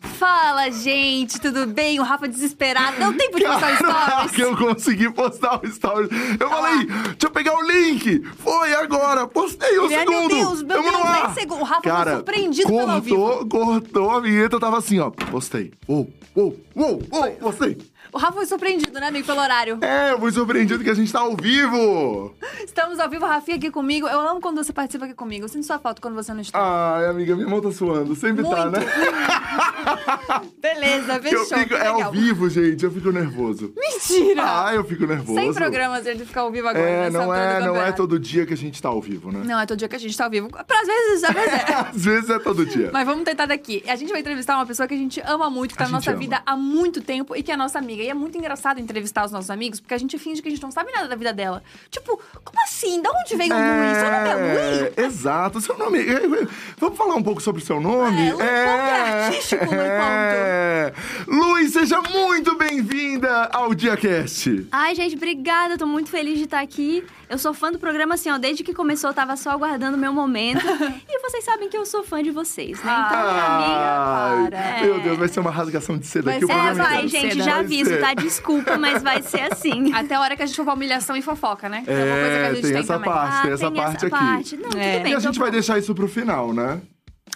Fala, gente, tudo bem? O Rafa desesperado. Não tem por que postar stories. eu consegui postar o story. Eu falei, deixa eu pegar o link. Foi agora, postei um Ele, ai, segundo. meu Deus, meu Tamo Deus, ar. nem segundo. O Rafa ficou Cara, surpreendido pelo ao vivo. cortou, cortou a vinheta, eu tava assim, ó. Postei. Uou, uou, uou, uou, postei. O Rafa foi surpreendido, né, amigo, pelo horário. É, eu fui surpreendido que a gente tá ao vivo. Estamos ao vivo, Rafinha aqui comigo. Eu amo quando você participa aqui comigo. Eu sinto sua falta quando você não está. Ai, amiga, minha mão tá suando. Sempre tá, Muito. né? Beleza, Eu fechou. fico, que é ao vivo, gente, eu fico nervoso. Mentira! Ah, eu fico nervoso. Sem programas ele ficar ao vivo agora. É, nessa não é, não é todo dia que a gente tá ao vivo, né? Não, é todo dia que a gente tá ao vivo. Às vezes, às vezes é. Às vezes é todo dia. Mas vamos tentar daqui. A gente vai entrevistar uma pessoa que a gente ama muito, que tá A na nossa ama. vida há muito tempo e que é nossa amiga. E é muito engraçado entrevistar os nossos amigos, porque a gente finge que a gente não sabe nada da vida dela. Tipo, como assim? Da onde veio o Luiz? Seu nome é Luiz? É, exato. Seu nome. é, é, Vamos falar um pouco sobre o seu nome? É, Lu- qual que é artístico, Lu, É. Luiz, seja muito bem-vinda ao DiaCast. Ai, gente, obrigada. Tô muito feliz de estar aqui. Eu sou fã do programa, assim, ó. Desde que começou, eu tava só aguardando o meu momento. e vocês sabem que eu sou fã de vocês, né? Então, minha Ai, amiga. para. Meu Deus, vai ser uma rasgação de seda Vai aqui o ser, É, programa vai, inteiro. gente, Seda. já Vai aviso, ser. tá? Desculpa, mas vai ser assim. Até a hora que a gente for pra humilhação e fofoca, né? É uma coisa que a É, gente tem tem, essa também. parte, tem essa Ah, tem parte essa aqui. parte. Não, É. tudo bem. E a tô gente vai bom. deixar isso pro final, né?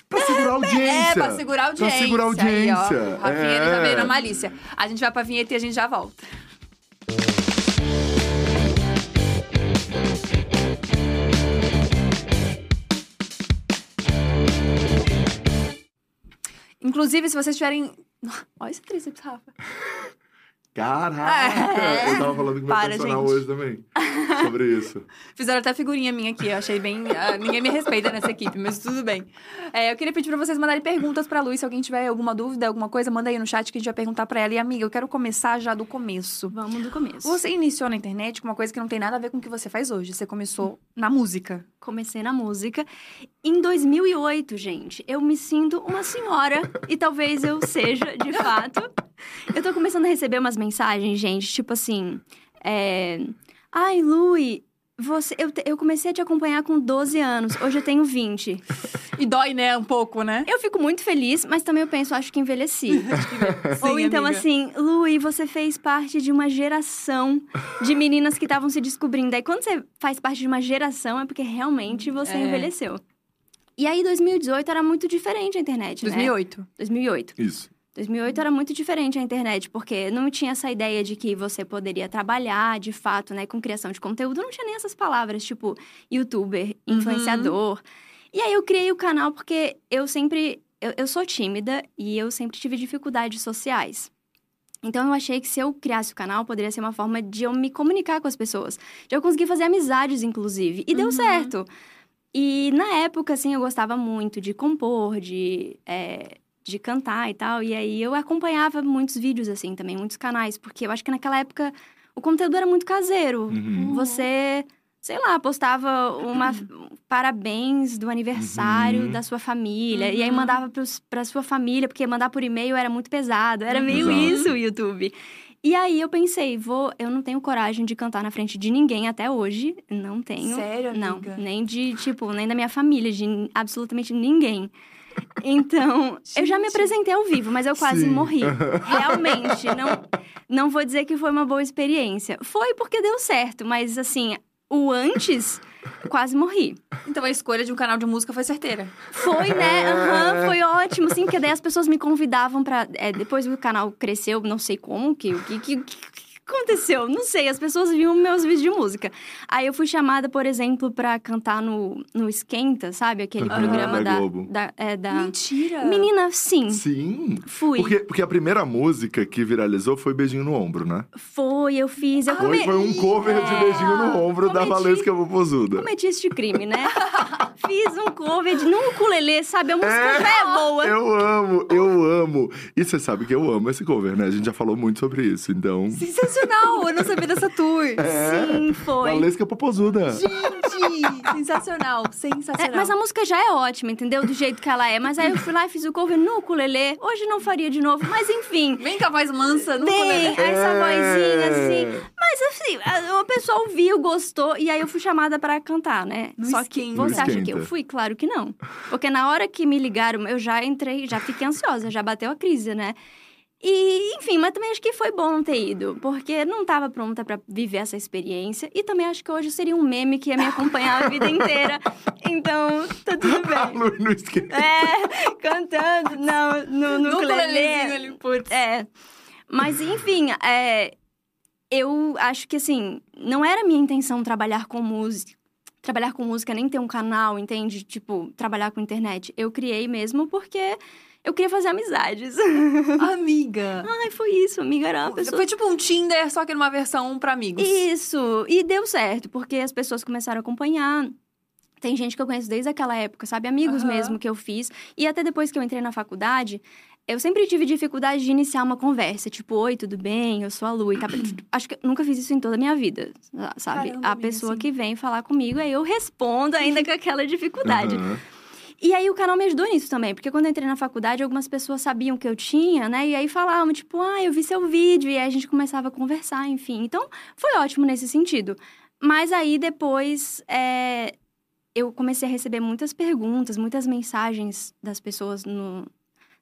Pra segurar a audiência. É, pra segurar a audiência. Pra segurar a audiência. Aí, ó. Rafinha, ele já veio na malícia. A gente vai pra vinheta e a gente já volta. Inclusive, se vocês tiverem... Olha esse tríceps, Rafa. Caraca! É. Eu tava falando com meu Para, personal gente. hoje também. Sobre isso. Fizeram até figurinha minha aqui, eu achei bem. ah, ninguém me respeita nessa equipe, mas tudo bem. É, eu queria pedir pra vocês mandarem perguntas pra Lu. Se alguém tiver alguma dúvida, alguma coisa, manda aí no chat que a gente vai perguntar pra ela. E, amiga, eu quero começar já do começo. Vamos do começo. Você iniciou na internet com uma coisa que não tem nada a ver com o que você faz hoje. Você começou na música. Comecei na música. Em 2008, gente, eu me sinto uma senhora. e talvez eu seja, de fato. Eu tô começando a receber umas mensagens, gente, tipo assim... É... Ai, Lui, você... Eu, eu comecei a te acompanhar com 12 anos. Hoje eu tenho 20. E dói, né? Um pouco, né? Eu fico muito feliz, mas também eu penso, acho que envelheci. Ou Sim, então, amiga. assim, Lui, você fez parte de uma geração de meninas que estavam se descobrindo. Aí, quando você faz parte de uma geração, é porque realmente você É. envelheceu. E aí, 2018 era muito diferente a internet, né? 2008. 2008. Isso. 2008 era muito diferente a internet, porque não tinha essa ideia de que você poderia trabalhar, de fato, né, com criação de conteúdo. Não tinha nem essas palavras, tipo, youtuber, influenciador. E aí eu criei o canal porque eu sempre... Eu, eu sou tímida e eu sempre tive dificuldades sociais. Então eu achei que se eu criasse o canal, poderia ser uma forma de eu me comunicar com as pessoas. De eu conseguir fazer amizades, inclusive. E deu certo. E na época, assim, eu gostava muito de compor, de, é, de cantar e tal. E aí eu acompanhava muitos vídeos, assim, também, muitos canais. Porque eu acho que naquela época o conteúdo era muito caseiro. Uhum. Você, sei lá, postava uma parabéns do aniversário Uhum. da sua família. E aí mandava pros, pra sua família, porque mandar por e-mail era muito pesado. Era meio Exato. isso o YouTube. E aí eu pensei, vou, eu não tenho coragem de cantar na frente de ninguém até hoje. Não tenho. Sério, Não, amiga? nem de, tipo, nem da minha família, de absolutamente ninguém. Então, eu já me apresentei ao vivo, mas eu quase Sim. morri. Realmente, não, não vou dizer que foi uma boa experiência. Foi porque deu certo, mas assim, o antes, quase morri. Então a escolha de um canal de música foi certeira. Foi, né? Aham, foi ótimo, sim, porque daí as pessoas me convidavam pra. é, depois o canal cresceu, não sei como, que, o que, que, que aconteceu? Não sei, as pessoas viam meus vídeos de música. Aí eu fui chamada, por exemplo, pra cantar no, no Esquenta, sabe? Aquele Aham, programa da da. Globo. da, é, da... Mentira! Menina, sim. Sim. Fui. Porque, porque a primeira música que viralizou foi Beijinho no Ombro, né? Foi, eu fiz. Eu Foi, come- foi um cover de Beijinho no Ombro da Cometi- Valesca Popozuda. cometi este crime, né? fiz um cover de num ukulele, sabe? A música já é boa. Eu amo, eu amo. E você sabe que eu amo esse cover, né? A gente já falou muito sobre isso, então... Sensacional! Eu não sabia dessa tour. Sim, foi. Valesca Popozuda. Gente! Sensacional, É, sensacional. mas a música já é ótima, entendeu? Do jeito que ela é. Mas aí eu fui lá e fiz o cover no ukulele. Hoje não faria de novo, mas enfim. Vem com a voz mansa no Tem ukulele. essa É. vozinha assim. Mas assim, a, a pessoa ouviu, gostou, e aí eu fui chamada pra cantar, né? No Só que você acha que esquenta. eu fui? Claro que não. Porque na hora que me ligaram, eu já entrei, já fiquei ansiosa, já bateu a crise, né? E, enfim, mas também acho que foi bom não ter ido, porque não tava pronta pra viver essa experiência. E também acho que hoje seria um meme que ia me acompanhar a vida inteira. Então, tá tudo bem. No, no esquema. É, cantando, não, no, no, No ukulele. putz. É. Mas, enfim, é, eu acho que, assim, não era minha intenção trabalhar com música. Trabalhar com música, nem ter um canal, entende? Tipo, trabalhar com internet. Eu criei mesmo porque eu queria fazer amizades. Amiga. Ai, foi isso, amiga. Era uma pessoa Foi tipo um Tinder, só que numa versão pra amigos. isso, e deu certo, porque as pessoas começaram a acompanhar. Tem gente que eu conheço desde aquela época, sabe? Amigos Aham. mesmo que eu fiz. E até depois que eu entrei na faculdade, eu sempre tive dificuldade de iniciar uma conversa. Tipo, oi, tudo bem? Eu sou a Lu. E tá... Acho que eu nunca fiz isso em toda a minha vida, sabe? Caramba, a pessoa sim. que vem falar comigo, aí eu respondo ainda com aquela dificuldade. Aham. E aí o canal me ajudou nisso também, porque quando eu entrei na faculdade, algumas pessoas sabiam que eu tinha, né? E aí falavam, tipo, ah, eu vi seu vídeo, e aí a gente começava a conversar, enfim. Então, foi ótimo nesse sentido. Mas aí depois é, eu comecei a receber muitas perguntas, muitas mensagens das pessoas no,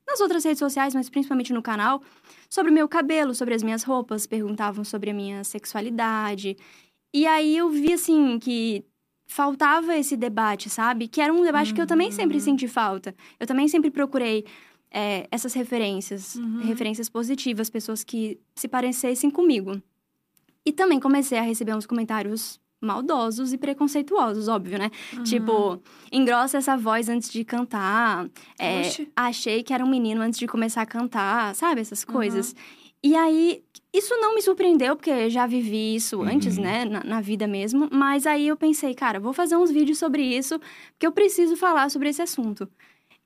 nas outras redes sociais, mas principalmente no canal, sobre o meu cabelo, sobre as minhas roupas, perguntavam sobre a minha sexualidade. E aí eu vi assim que faltava esse debate, sabe? Que era um debate que eu também sempre senti falta. Eu também sempre procurei é, essas referências, referências positivas, pessoas que se parecessem comigo. E também comecei a receber uns comentários maldosos e preconceituosos, óbvio, né? Tipo, engrossa essa voz antes de cantar. é, achei que era um menino antes de começar a cantar, sabe? Essas coisas. E aí, isso não me surpreendeu, porque já vivi isso antes, né? Na, na vida mesmo. Mas aí eu pensei, cara, vou fazer uns vídeos sobre isso, porque eu preciso falar sobre esse assunto.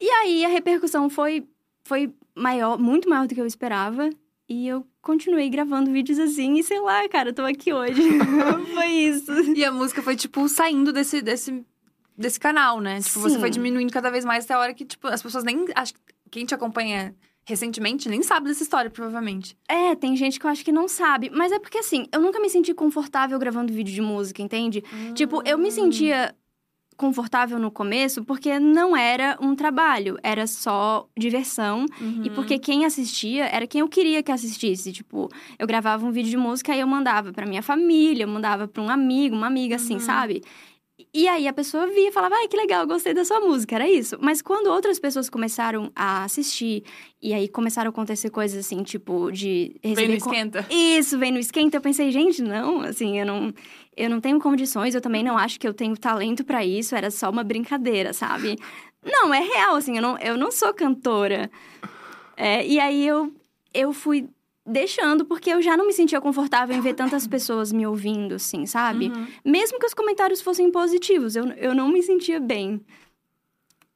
E aí a repercussão foi, foi maior, muito maior do que eu esperava. E eu continuei gravando vídeos assim, e sei lá, cara, eu tô aqui hoje. foi isso. E a música foi, tipo, saindo desse, desse, desse canal, né? Tipo, você Sim. foi diminuindo cada vez mais até a hora que, tipo, as pessoas nem. Acho que quem te acompanha recentemente nem sabe dessa história, provavelmente. É, tem gente que eu acho que não sabe. Mas é porque, assim, eu nunca me senti confortável gravando vídeo de música, entende? Tipo, eu me sentia confortável no começo porque não era um trabalho, era só diversão. E porque quem assistia era quem eu queria que assistisse. Tipo, eu gravava um vídeo de música e eu mandava pra minha família, eu mandava pra um amigo, uma amiga, assim, sabe? E aí a pessoa via e falava, ai, que legal, gostei da sua música, era isso. Mas quando outras pessoas começaram a assistir, e aí começaram a acontecer coisas assim, tipo, de Vem no receber. esquenta. Isso, vem no esquenta. Eu pensei, gente, não, assim, eu não, eu não tenho condições, eu também não acho que eu tenho talento pra isso, era só uma brincadeira, sabe? Não, é real, assim, eu não, eu não sou cantora. É, e aí eu, eu fui deixando, porque eu já não me sentia confortável em ver tantas pessoas me ouvindo, assim, sabe? Mesmo que os comentários fossem positivos, eu, eu não me sentia bem.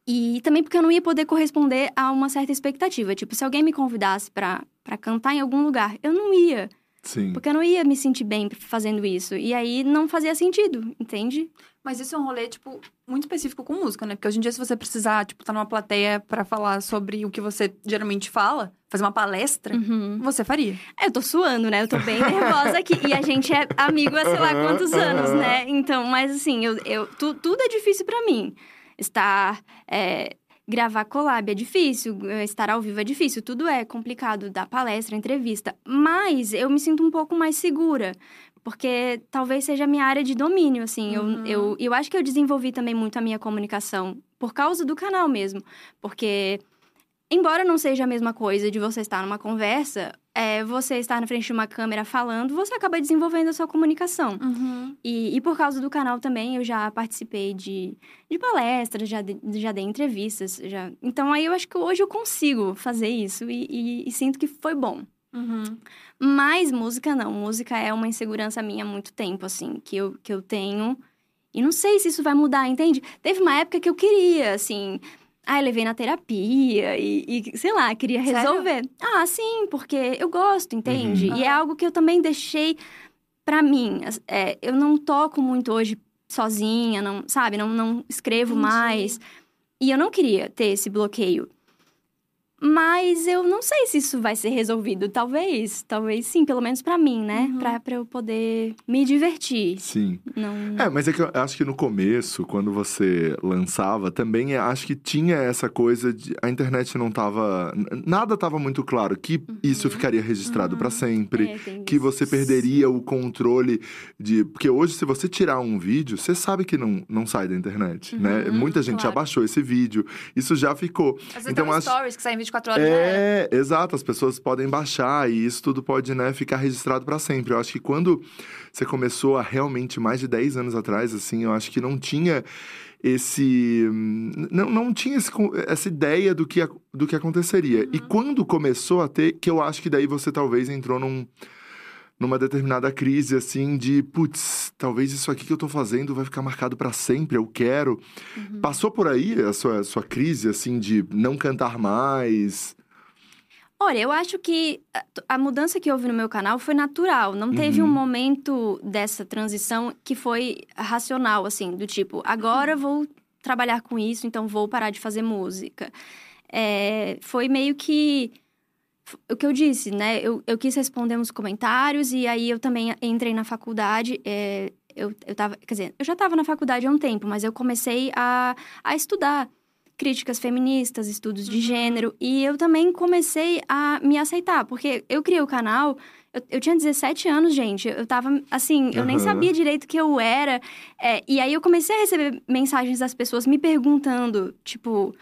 E também porque eu não ia poder corresponder a uma certa expectativa. Tipo, se alguém me convidasse pra cantar em algum lugar, eu não ia. Sim. Porque eu não ia me sentir bem fazendo isso. E aí não fazia sentido, entende? Mas isso é um rolê, tipo, muito específico com música, né? Porque hoje em dia, se você precisar, tipo, tá numa plateia pra falar sobre o que você geralmente fala, fazer uma palestra, você faria. É, Eu tô suando, né? Eu tô bem nervosa aqui. E a gente é amigo há sei lá quantos anos, né? Então, mas assim, eu, eu, tu- tudo é difícil pra mim. Estar é, gravar collab é difícil, eh, estar ao vivo é difícil, tudo é complicado, dar palestra, entrevista. Mas eu me sinto um pouco mais segura. Porque talvez seja a minha área de domínio, assim. Uhum. Eu, eu, eu acho que eu desenvolvi também muito a minha comunicação por causa do canal mesmo. Porque, embora não seja a mesma coisa de você estar numa conversa, é, você estar na frente de uma câmera falando, você acaba desenvolvendo a sua comunicação. Uhum. E, e por causa do canal também, eu já participei de, de palestras, já, de- já dei entrevistas. Já... Então, aí eu acho que hoje eu consigo fazer isso e, e- e sinto que foi bom. Uhum. Mas música não. Música é uma insegurança minha há muito tempo, assim, que eu, que eu tenho. E não sei se isso vai mudar, entende? Teve uma época que eu queria, assim. Ai, levei na terapia e, e, sei lá, queria Sério? resolver. Ah, sim, porque eu gosto, entende? Uhum. E é algo que eu também deixei pra mim. É, eu não toco muito hoje sozinha, não, sabe? Não, não escrevo Entendi. mais. E eu não queria ter esse bloqueio. Mas eu não sei se isso vai ser resolvido. Talvez, talvez sim, pelo menos pra mim, né? Uhum. Pra, pra eu poder me divertir. Sim. Não... É, mas é que eu acho que no começo, quando você lançava, também é- acho que tinha essa coisa de. A internet não tava. Nada tava muito claro que isso ficaria registrado pra sempre. É, Que isso. você perderia o controle de. Porque hoje, se você tirar um vídeo, você sabe que não, não sai da internet, né? Muita gente já claro. baixou esse vídeo. Isso já ficou. Às vezes Então, tem um acho- stories que saem 24 horas, né? É, exato. As pessoas podem baixar e isso tudo pode, né, ficar registrado pra sempre. Eu acho que quando você começou há realmente mais de 10 anos atrás, assim, eu acho que não tinha esse. Não, não tinha esse essa ideia do que, do que aconteceria. E quando começou a ter, que eu acho que daí você talvez entrou num. Numa determinada crise, assim, de putz, talvez isso aqui que eu tô fazendo vai ficar marcado pra sempre, eu quero. Passou por aí a sua, sua crise, assim, de não cantar mais? Olha, eu acho que a- mudança que houve no meu canal foi natural. Não teve um momento dessa transição que foi racional, assim, do tipo, agora vou trabalhar com isso, então vou parar de fazer música. É, foi meio que. O que eu disse, né? Eu, eu quis responder uns comentários e aí eu também entrei na faculdade. é, eu, eu tava. Quer dizer, eu já estava na faculdade há um tempo, mas eu comecei a, a estudar críticas feministas, estudos de gênero, e eu também comecei a me aceitar, porque eu criei o canal, eu, eu tinha 17 anos, gente, eu tava, assim, eu nem Aham. sabia direito que eu era, é, e aí eu comecei a receber mensagens das pessoas me perguntando, tipo,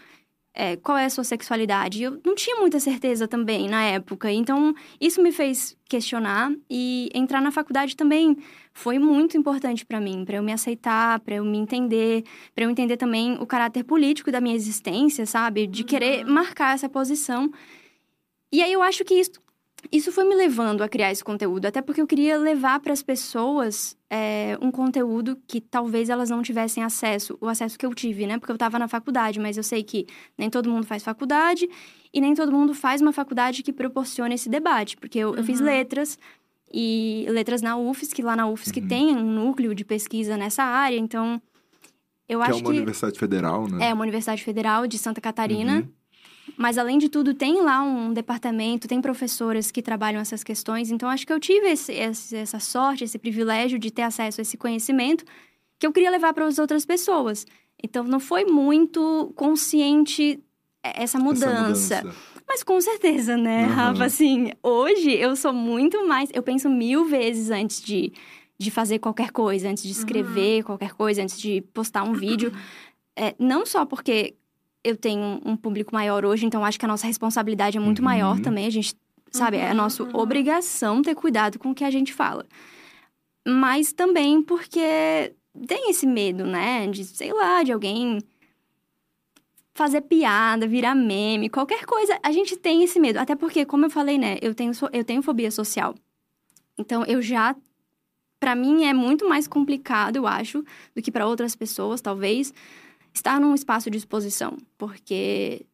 é, qual é a sua sexualidade? Eu não tinha muita certeza também na época, então isso me fez questionar, e entrar na faculdade também foi muito importante pra mim, pra eu me aceitar, pra eu me entender, Pra eu entender também o caráter político da minha existência, sabe? De querer marcar essa posição. E aí eu acho que isso, isso foi me levando a criar esse conteúdo, até porque eu queria levar para as pessoas é, um conteúdo que talvez elas não tivessem acesso, o acesso que eu tive, né? Porque eu estava na faculdade, mas eu sei que nem todo mundo faz faculdade e nem todo mundo faz uma faculdade que proporcione esse debate, porque eu, eu fiz letras e letras na UFSC, que lá na UFSC tem um núcleo de pesquisa nessa área, então eu que é acho uma universidade federal, né? é uma universidade federal de Santa Catarina. Uhum. Mas, além de tudo, tem lá um departamento, tem professoras que trabalham essas questões. Então, acho que eu tive esse- esse- essa sorte, esse privilégio de ter acesso a esse conhecimento que eu queria levar para as outras pessoas. Então, não foi muito consciente essa Essa mudança. mudança. Mas com certeza, né, Uhum. Rafa? Assim, hoje eu sou muito mais. Eu penso mil vezes antes de, de fazer qualquer coisa, antes de escrever qualquer coisa, antes de postar um vídeo. É, não só porque eu tenho um público maior hoje, então acho que a nossa responsabilidade é muito Uhum. maior também. A gente, sabe, é a nossa obrigação ter cuidado com o que a gente fala. Mas também porque tem esse medo, né? De, sei lá, de alguém fazer piada, virar meme, qualquer coisa, a gente tem esse medo. Até porque, como eu falei, né, eu tenho, so- eu tenho fobia social. Então, eu já. Pra mim, é muito mais complicado, eu acho, do que pra outras pessoas, talvez, estar num espaço de exposição. Porque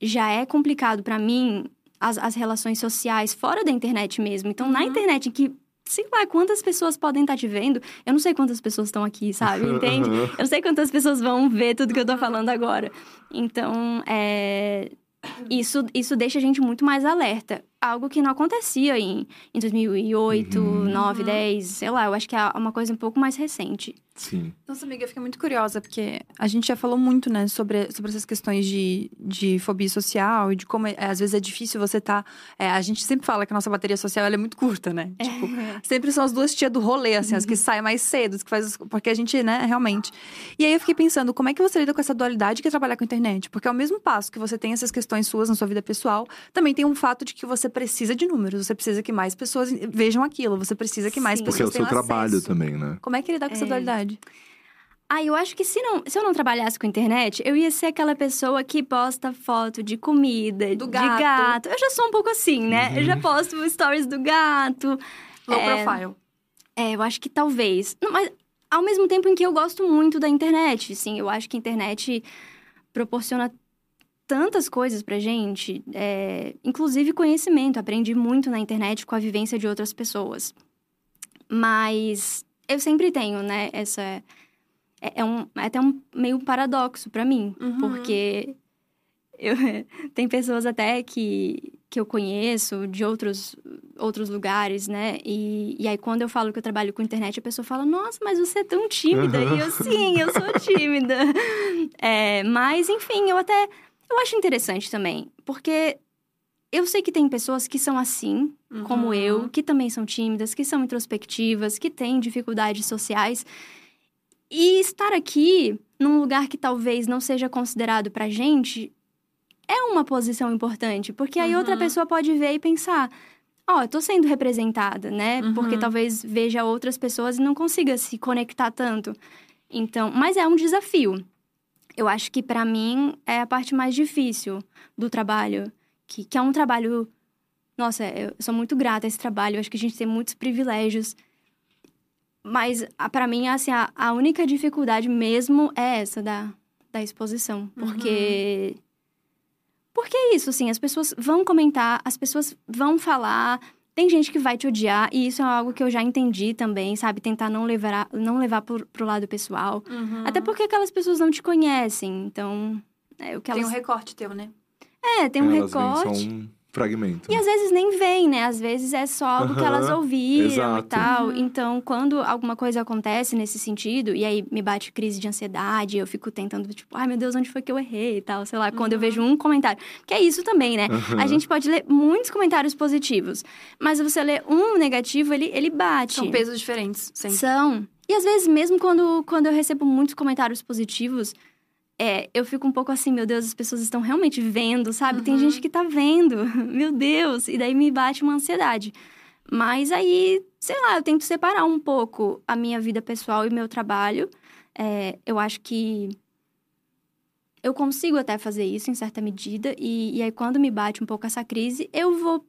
já é complicado pra mim as, as relações sociais fora da internet mesmo. Então, na internet, que. Sei lá, quantas pessoas podem estar te vendo? Eu não sei quantas pessoas estão aqui, sabe? Entende? Aham. Eu não sei quantas pessoas vão ver tudo que eu tô falando agora. Então, é... Isso, isso deixa a gente muito mais alerta. Algo que não acontecia em, em 2008, Uhum. 9, 10, sei lá. Eu acho que é uma coisa um pouco mais recente. Sim. Nossa, amiga, eu fiquei muito curiosa, porque a gente já falou muito, né, sobre, sobre essas questões de, de fobia social e de como, é, às vezes, é difícil você tá... é, a gente sempre fala que a nossa bateria social, ela é muito curta, né? Tipo, sempre são as duas tias do rolê, assim, as que saem mais cedo, as que faz... Porque a gente, né, realmente... E aí eu fiquei pensando, como é que você lida com essa dualidade que é trabalhar com a internet? Porque ao mesmo passo que você tem essas questões suas na sua vida pessoal, também tem um fato de que você precisa de números, você precisa que mais pessoas vejam aquilo, você precisa que mais Sim. Porque é pessoas o seu trabalho acesso. também, né? Como é que lidar com essa É. dualidade? Ah, eu acho que se, não, se eu não trabalhasse com internet, eu ia ser aquela pessoa que posta foto de comida, Do de gato. gato. Eu já sou um pouco assim, né? Eu já Uhum. posto stories do gato. Low É, profile. É, eu acho que talvez. Não, Mas ao mesmo tempo em que eu gosto muito da internet, sim, eu acho que a internet proporciona tantas coisas pra gente, é, inclusive conhecimento. Aprendi muito na internet com a vivência de outras pessoas. Mas eu sempre tenho, né, essa. É, é um, é até um meio paradoxo pra mim, Uhum. porque eu, tem pessoas até que, que eu conheço de outros, outros lugares, né? E, e aí, quando eu falo que eu trabalho com internet, a pessoa fala, nossa, mas você é tão tímida. E eu, sim, eu sou tímida. É, mas, enfim, eu até... Eu acho interessante também, porque eu sei que tem pessoas que são assim, como Uhum. eu, que também são tímidas, que são introspectivas, que têm dificuldades sociais. E estar aqui, num lugar que talvez não seja considerado pra gente, é uma posição importante. Porque aí outra Uhum. pessoa pode ver e pensar: ó, eu tô sendo representada, né? Uhum. Porque talvez veja outras pessoas e não consiga se conectar tanto. Então, mas é um desafio. Eu acho que pra mim é a parte mais difícil do trabalho, que, que é um trabalho. Nossa, eu sou muito grata a esse trabalho. Eu acho que a gente tem muitos privilégios. Mas a- pra mim, assim, a, a única dificuldade mesmo é essa da, da exposição. Porque. Porque é isso, assim, as pessoas vão comentar, as pessoas vão falar. Tem gente que vai te odiar, e isso é algo que eu já entendi também, sabe? Tentar não levar, não levar pro, pro lado pessoal. Uhum. Até porque aquelas pessoas não te conhecem, então. É o que Tem elas. um recorte teu, né? É, tem um Elas recorte. um fragmento. E às vezes nem vem, né? Às vezes é só algo que elas ouviram exato. e tal. Então, quando alguma coisa acontece nesse sentido, e aí me bate crise de ansiedade, eu fico tentando, tipo, ai meu Deus, onde foi que eu errei e tal, sei lá, quando eu vejo um comentário. Que é isso também, né? A gente pode ler muitos comentários positivos, mas se você lê um negativo, ele, ele bate. São pesos diferentes, sempre. São. E às vezes, mesmo quando, quando eu recebo muitos comentários positivos, é, eu fico um pouco assim, meu Deus, as pessoas estão realmente vendo, sabe? Tem gente que tá vendo, meu Deus. E daí me bate uma ansiedade. Mas aí, sei lá, eu tento separar um pouco a minha vida pessoal e meu trabalho. É, eu acho que eu consigo até fazer isso em certa medida. E, e aí, quando me bate um pouco essa crise, eu vou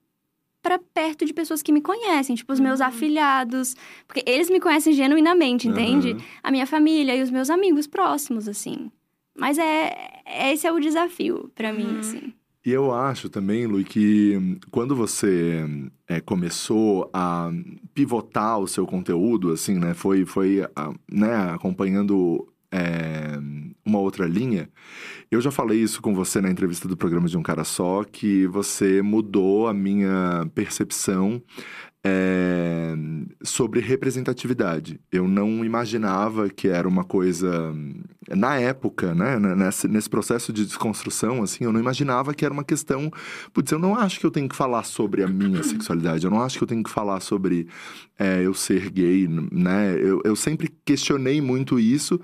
para perto de pessoas que me conhecem, tipo os meus afilhados. Porque eles me conhecem genuinamente, entende? Aham. A minha família e os meus amigos próximos, assim. Mas é. Esse é o desafio pra mim, assim. E eu acho também, Lu, que hum, quando você é, começou a pivotar o seu conteúdo, assim, né? Foi, foi ah, né, acompanhando é, uma outra linha. Eu já falei isso com você na entrevista do programa de Um Cara Só, que você mudou a minha percepção é, sobre representatividade. Eu não imaginava que era uma coisa. Na época, né? Nesse, nesse processo de desconstrução, assim, eu não imaginava que era uma questão. Putz, eu não acho que eu tenho que falar sobre a minha sexualidade, eu não acho que eu tenho que falar sobre é, eu ser gay, né? Eu, eu sempre questionei muito isso,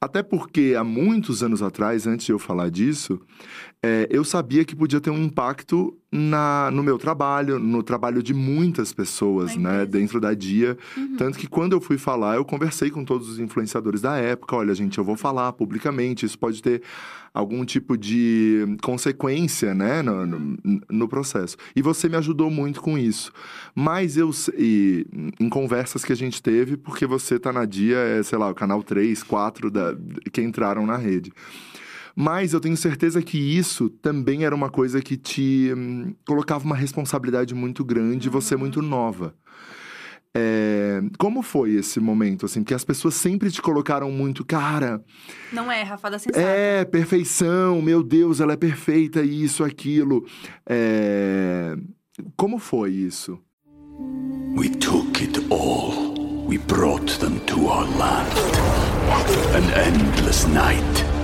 até porque há muitos anos atrás, antes de eu falar disso, é, eu sabia que podia ter um impacto na, no meu trabalho, no trabalho de muitas pessoas, né? Dentro da Dia. Tanto que quando eu fui falar, eu conversei com todos os influenciadores da época. Olha, gente, eu vou falar publicamente, isso pode ter algum tipo de consequência, né? No, no, no processo. E você me ajudou muito com isso. Mas eu, e, em conversas que a gente teve, porque você tá na Dia, é, sei lá, o canal 3, 4 da, que entraram na rede. Mas eu tenho certeza que isso também era uma coisa que te hum, colocava uma responsabilidade muito grande, e você é muito nova. É, como foi esse momento, assim? Porque as pessoas sempre te colocaram muito, cara, Não é, Rafa, da sensata. é, perfeição, meu Deus, ela é perfeita, isso, aquilo. É, Como foi isso? We took it all. We brought them to our land. An endless night,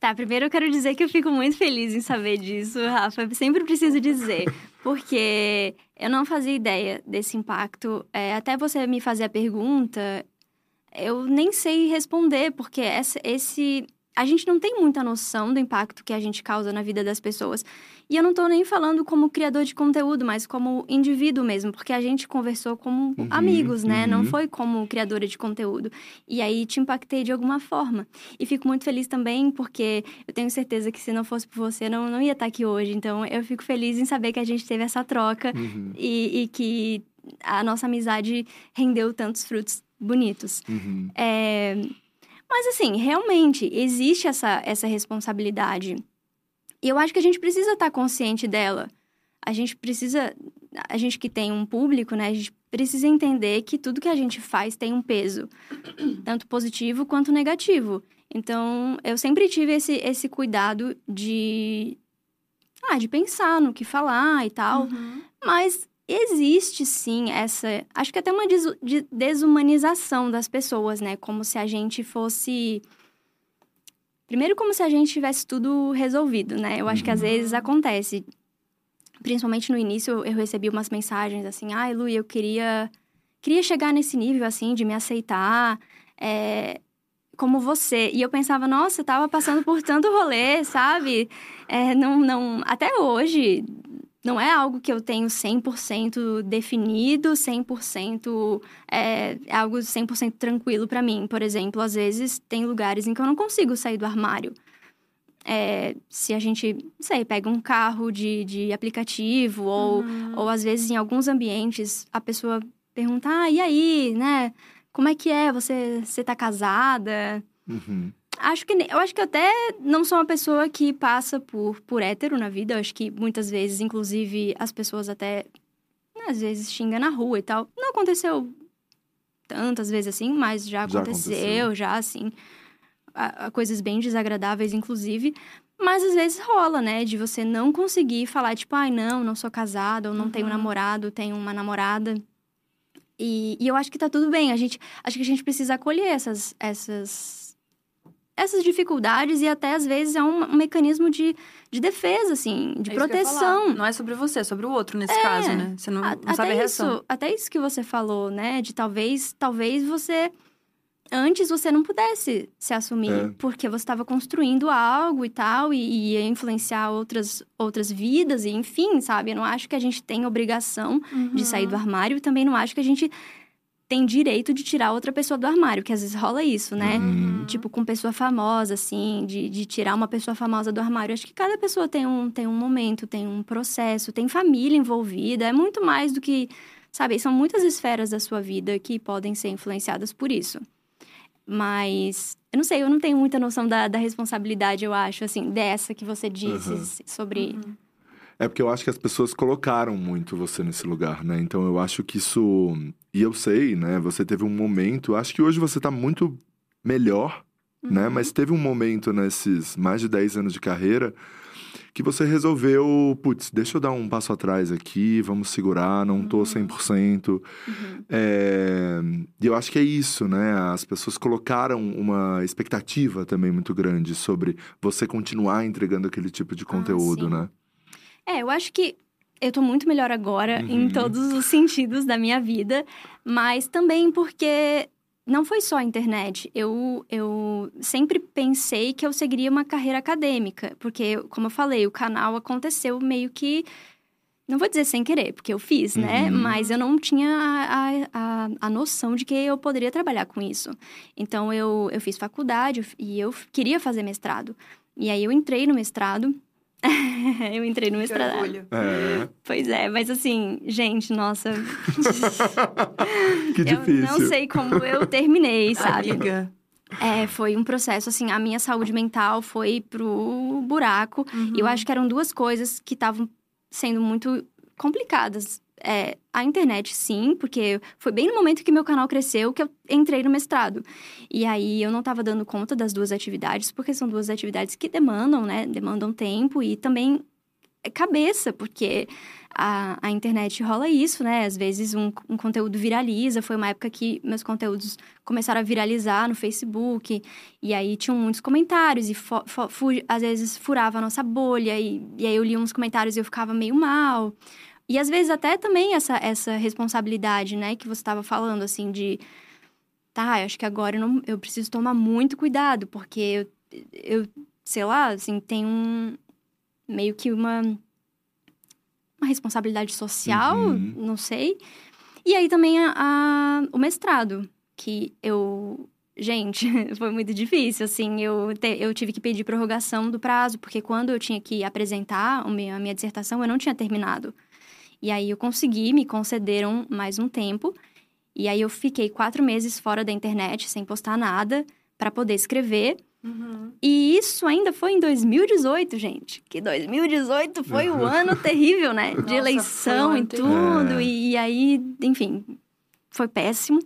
Tá, primeiro eu quero dizer que eu fico muito feliz em saber disso, Rafa. Eu sempre preciso dizer, porque eu não fazia ideia desse impacto. É, até você me fazer a pergunta, eu nem sei responder, porque essa, esse. A gente não tem muita noção do impacto que a gente causa na vida das pessoas. E eu não tô nem falando como criador de conteúdo, mas como indivíduo mesmo, porque a gente conversou como Uhum, amigos, né? Não uhum. foi como criadora de conteúdo. E aí te impactei de alguma forma. E fico muito feliz também, porque eu tenho certeza que se não fosse por você, não, não ia estar aqui hoje. Então eu fico feliz em saber que a gente teve essa troca Uhum, e, e que a nossa amizade rendeu tantos frutos bonitos. uhum. É, Mas assim, realmente existe essa, essa responsabilidade. E eu acho que a gente precisa estar consciente dela. A gente precisa. A gente que tem um público, né? A gente precisa entender que tudo que a gente faz tem um peso, tanto positivo quanto negativo. Então, eu sempre tive esse, esse cuidado de. Ah, de pensar no que falar e tal. Uhum. Mas existe sim essa. Acho que até uma desu- de- desumanização das pessoas, né? Como se a gente fosse. Primeiro, como se a gente tivesse tudo resolvido, né? Eu acho que às vezes acontece. Principalmente no início, eu- recebi umas mensagens assim: ai, Lu, eu queria. Queria chegar nesse nível, assim, de me aceitar. é, como você. E eu pensava, nossa, eu tava passando por tanto rolê, sabe? É, não, não, até hoje, não é algo que eu tenho 100% definido, 100% é, é algo 100% tranquilo pra mim. Por exemplo, às vezes tem lugares em que eu não consigo sair do armário. É, se a gente, não sei, pega um carro de, de aplicativo ou, ou às vezes em alguns ambientes a pessoa pergunta, ah, e aí, né? Como é que é? Você, você tá casada? Uhum. Acho que eu acho que eu até não sou uma pessoa que passa por por hétero na vida. Eu acho que muitas vezes, inclusive, as pessoas até né, às vezes xingam na rua e tal. Não aconteceu tantas vezes assim, mas já Já aconteceu, aconteceu. já assim, a- a coisas bem desagradáveis, inclusive. Mas às vezes rola, né, de você não conseguir falar tipo, ai não, não sou casada, ou não tenho namorado, tenho uma namorada. E, e eu acho que tá tudo bem. A gente, acho que a gente precisa acolher essas, essas, essas dificuldades e até às vezes é um, um mecanismo de, de defesa, assim, de É proteção. Não é sobre você, é sobre o outro nesse caso, né? Você não, A- não sabe a até reação. isso, até isso que você falou, né? De talvez, talvez você antes você não pudesse se assumir, É. porque você estava construindo algo e tal e, e ia influenciar outras outras vidas e enfim, sabe? Eu não acho que a gente tem obrigação de sair do armário e também não acho que a gente tem direito de tirar outra pessoa do armário, que às vezes rola isso, né? Uhum. Tipo, com pessoa famosa, assim, de, de tirar uma pessoa famosa do armário. Acho que cada pessoa tem um, tem um momento, tem um processo, tem família envolvida. É muito mais do que, sabe? São muitas esferas da sua vida que podem ser influenciadas por isso. Mas, eu não sei, eu não tenho muita noção da, da responsabilidade, eu acho, assim, dessa que você disse Uhum. sobre. É porque eu acho que as pessoas colocaram muito você nesse lugar, né? Então eu acho que isso. E eu sei, né? Você teve um momento. Acho que hoje você tá muito melhor, né? Mas teve um momento nesses mais de 10 anos de carreira que você resolveu, putz, deixa eu dar um passo atrás aqui, vamos segurar, não tô 100%. É, E eu acho que é isso, né? As pessoas colocaram uma expectativa também muito grande sobre você continuar entregando aquele tipo de conteúdo, sim. né? É, eu acho que eu tô muito melhor agora Uhum. em todos os sentidos da minha vida, mas também porque não foi só a internet. Eu, eu sempre pensei que eu seguiria uma carreira acadêmica, porque, como eu falei, o canal aconteceu meio que. Não vou dizer sem querer, porque eu fiz, né? Uhum. Mas eu não tinha a, a, a, noção de que eu poderia trabalhar com isso. Então, eu, eu fiz faculdade e eu queria fazer mestrado. E aí, eu entrei no mestrado. eu entrei no orgulho. É. Pois é, mas assim, gente, nossa, que eu difícil. não sei como eu terminei, sabe? Amiga. É, foi um processo, assim, a minha saúde mental foi pro buraco. E eu acho que eram duas coisas que estavam sendo muito complicadas. É, a internet, sim, porque foi bem no momento que meu canal cresceu que eu entrei no mestrado. E aí eu não estava dando conta das duas atividades, porque são duas atividades que demandam, né? Demandam tempo e também cabeça, porque a, a internet rola isso, né? Às vezes um, um conteúdo viraliza. Foi uma época que meus conteúdos começaram a viralizar no Facebook. E aí tinham muitos comentários. E fo, fo, fu, às vezes furava a nossa bolha. E, e aí eu lia uns comentários e eu ficava meio mal. E às vezes até também essa, essa responsabilidade, né? Que você estava falando, assim, de... Tá, eu acho que agora eu, não, eu preciso tomar muito cuidado. Porque eu, eu sei lá, assim, tem um... Meio que uma uma responsabilidade social, Uhum. não sei. E aí também a, a- o mestrado, que eu. Gente, foi muito difícil, assim. Eu, te- eu tive que pedir prorrogação do prazo, porque quando eu tinha que apresentar o meu- a minha dissertação, eu não tinha terminado. E aí eu consegui, me concederam mais um tempo. E aí eu fiquei quatro meses fora da internet, sem postar nada, para poder escrever. E isso ainda foi em 2018, gente. Que 2018 foi o ano terrível, né? De Nossa, foi um eleição e tudo. É. E, aí, enfim, foi péssimo.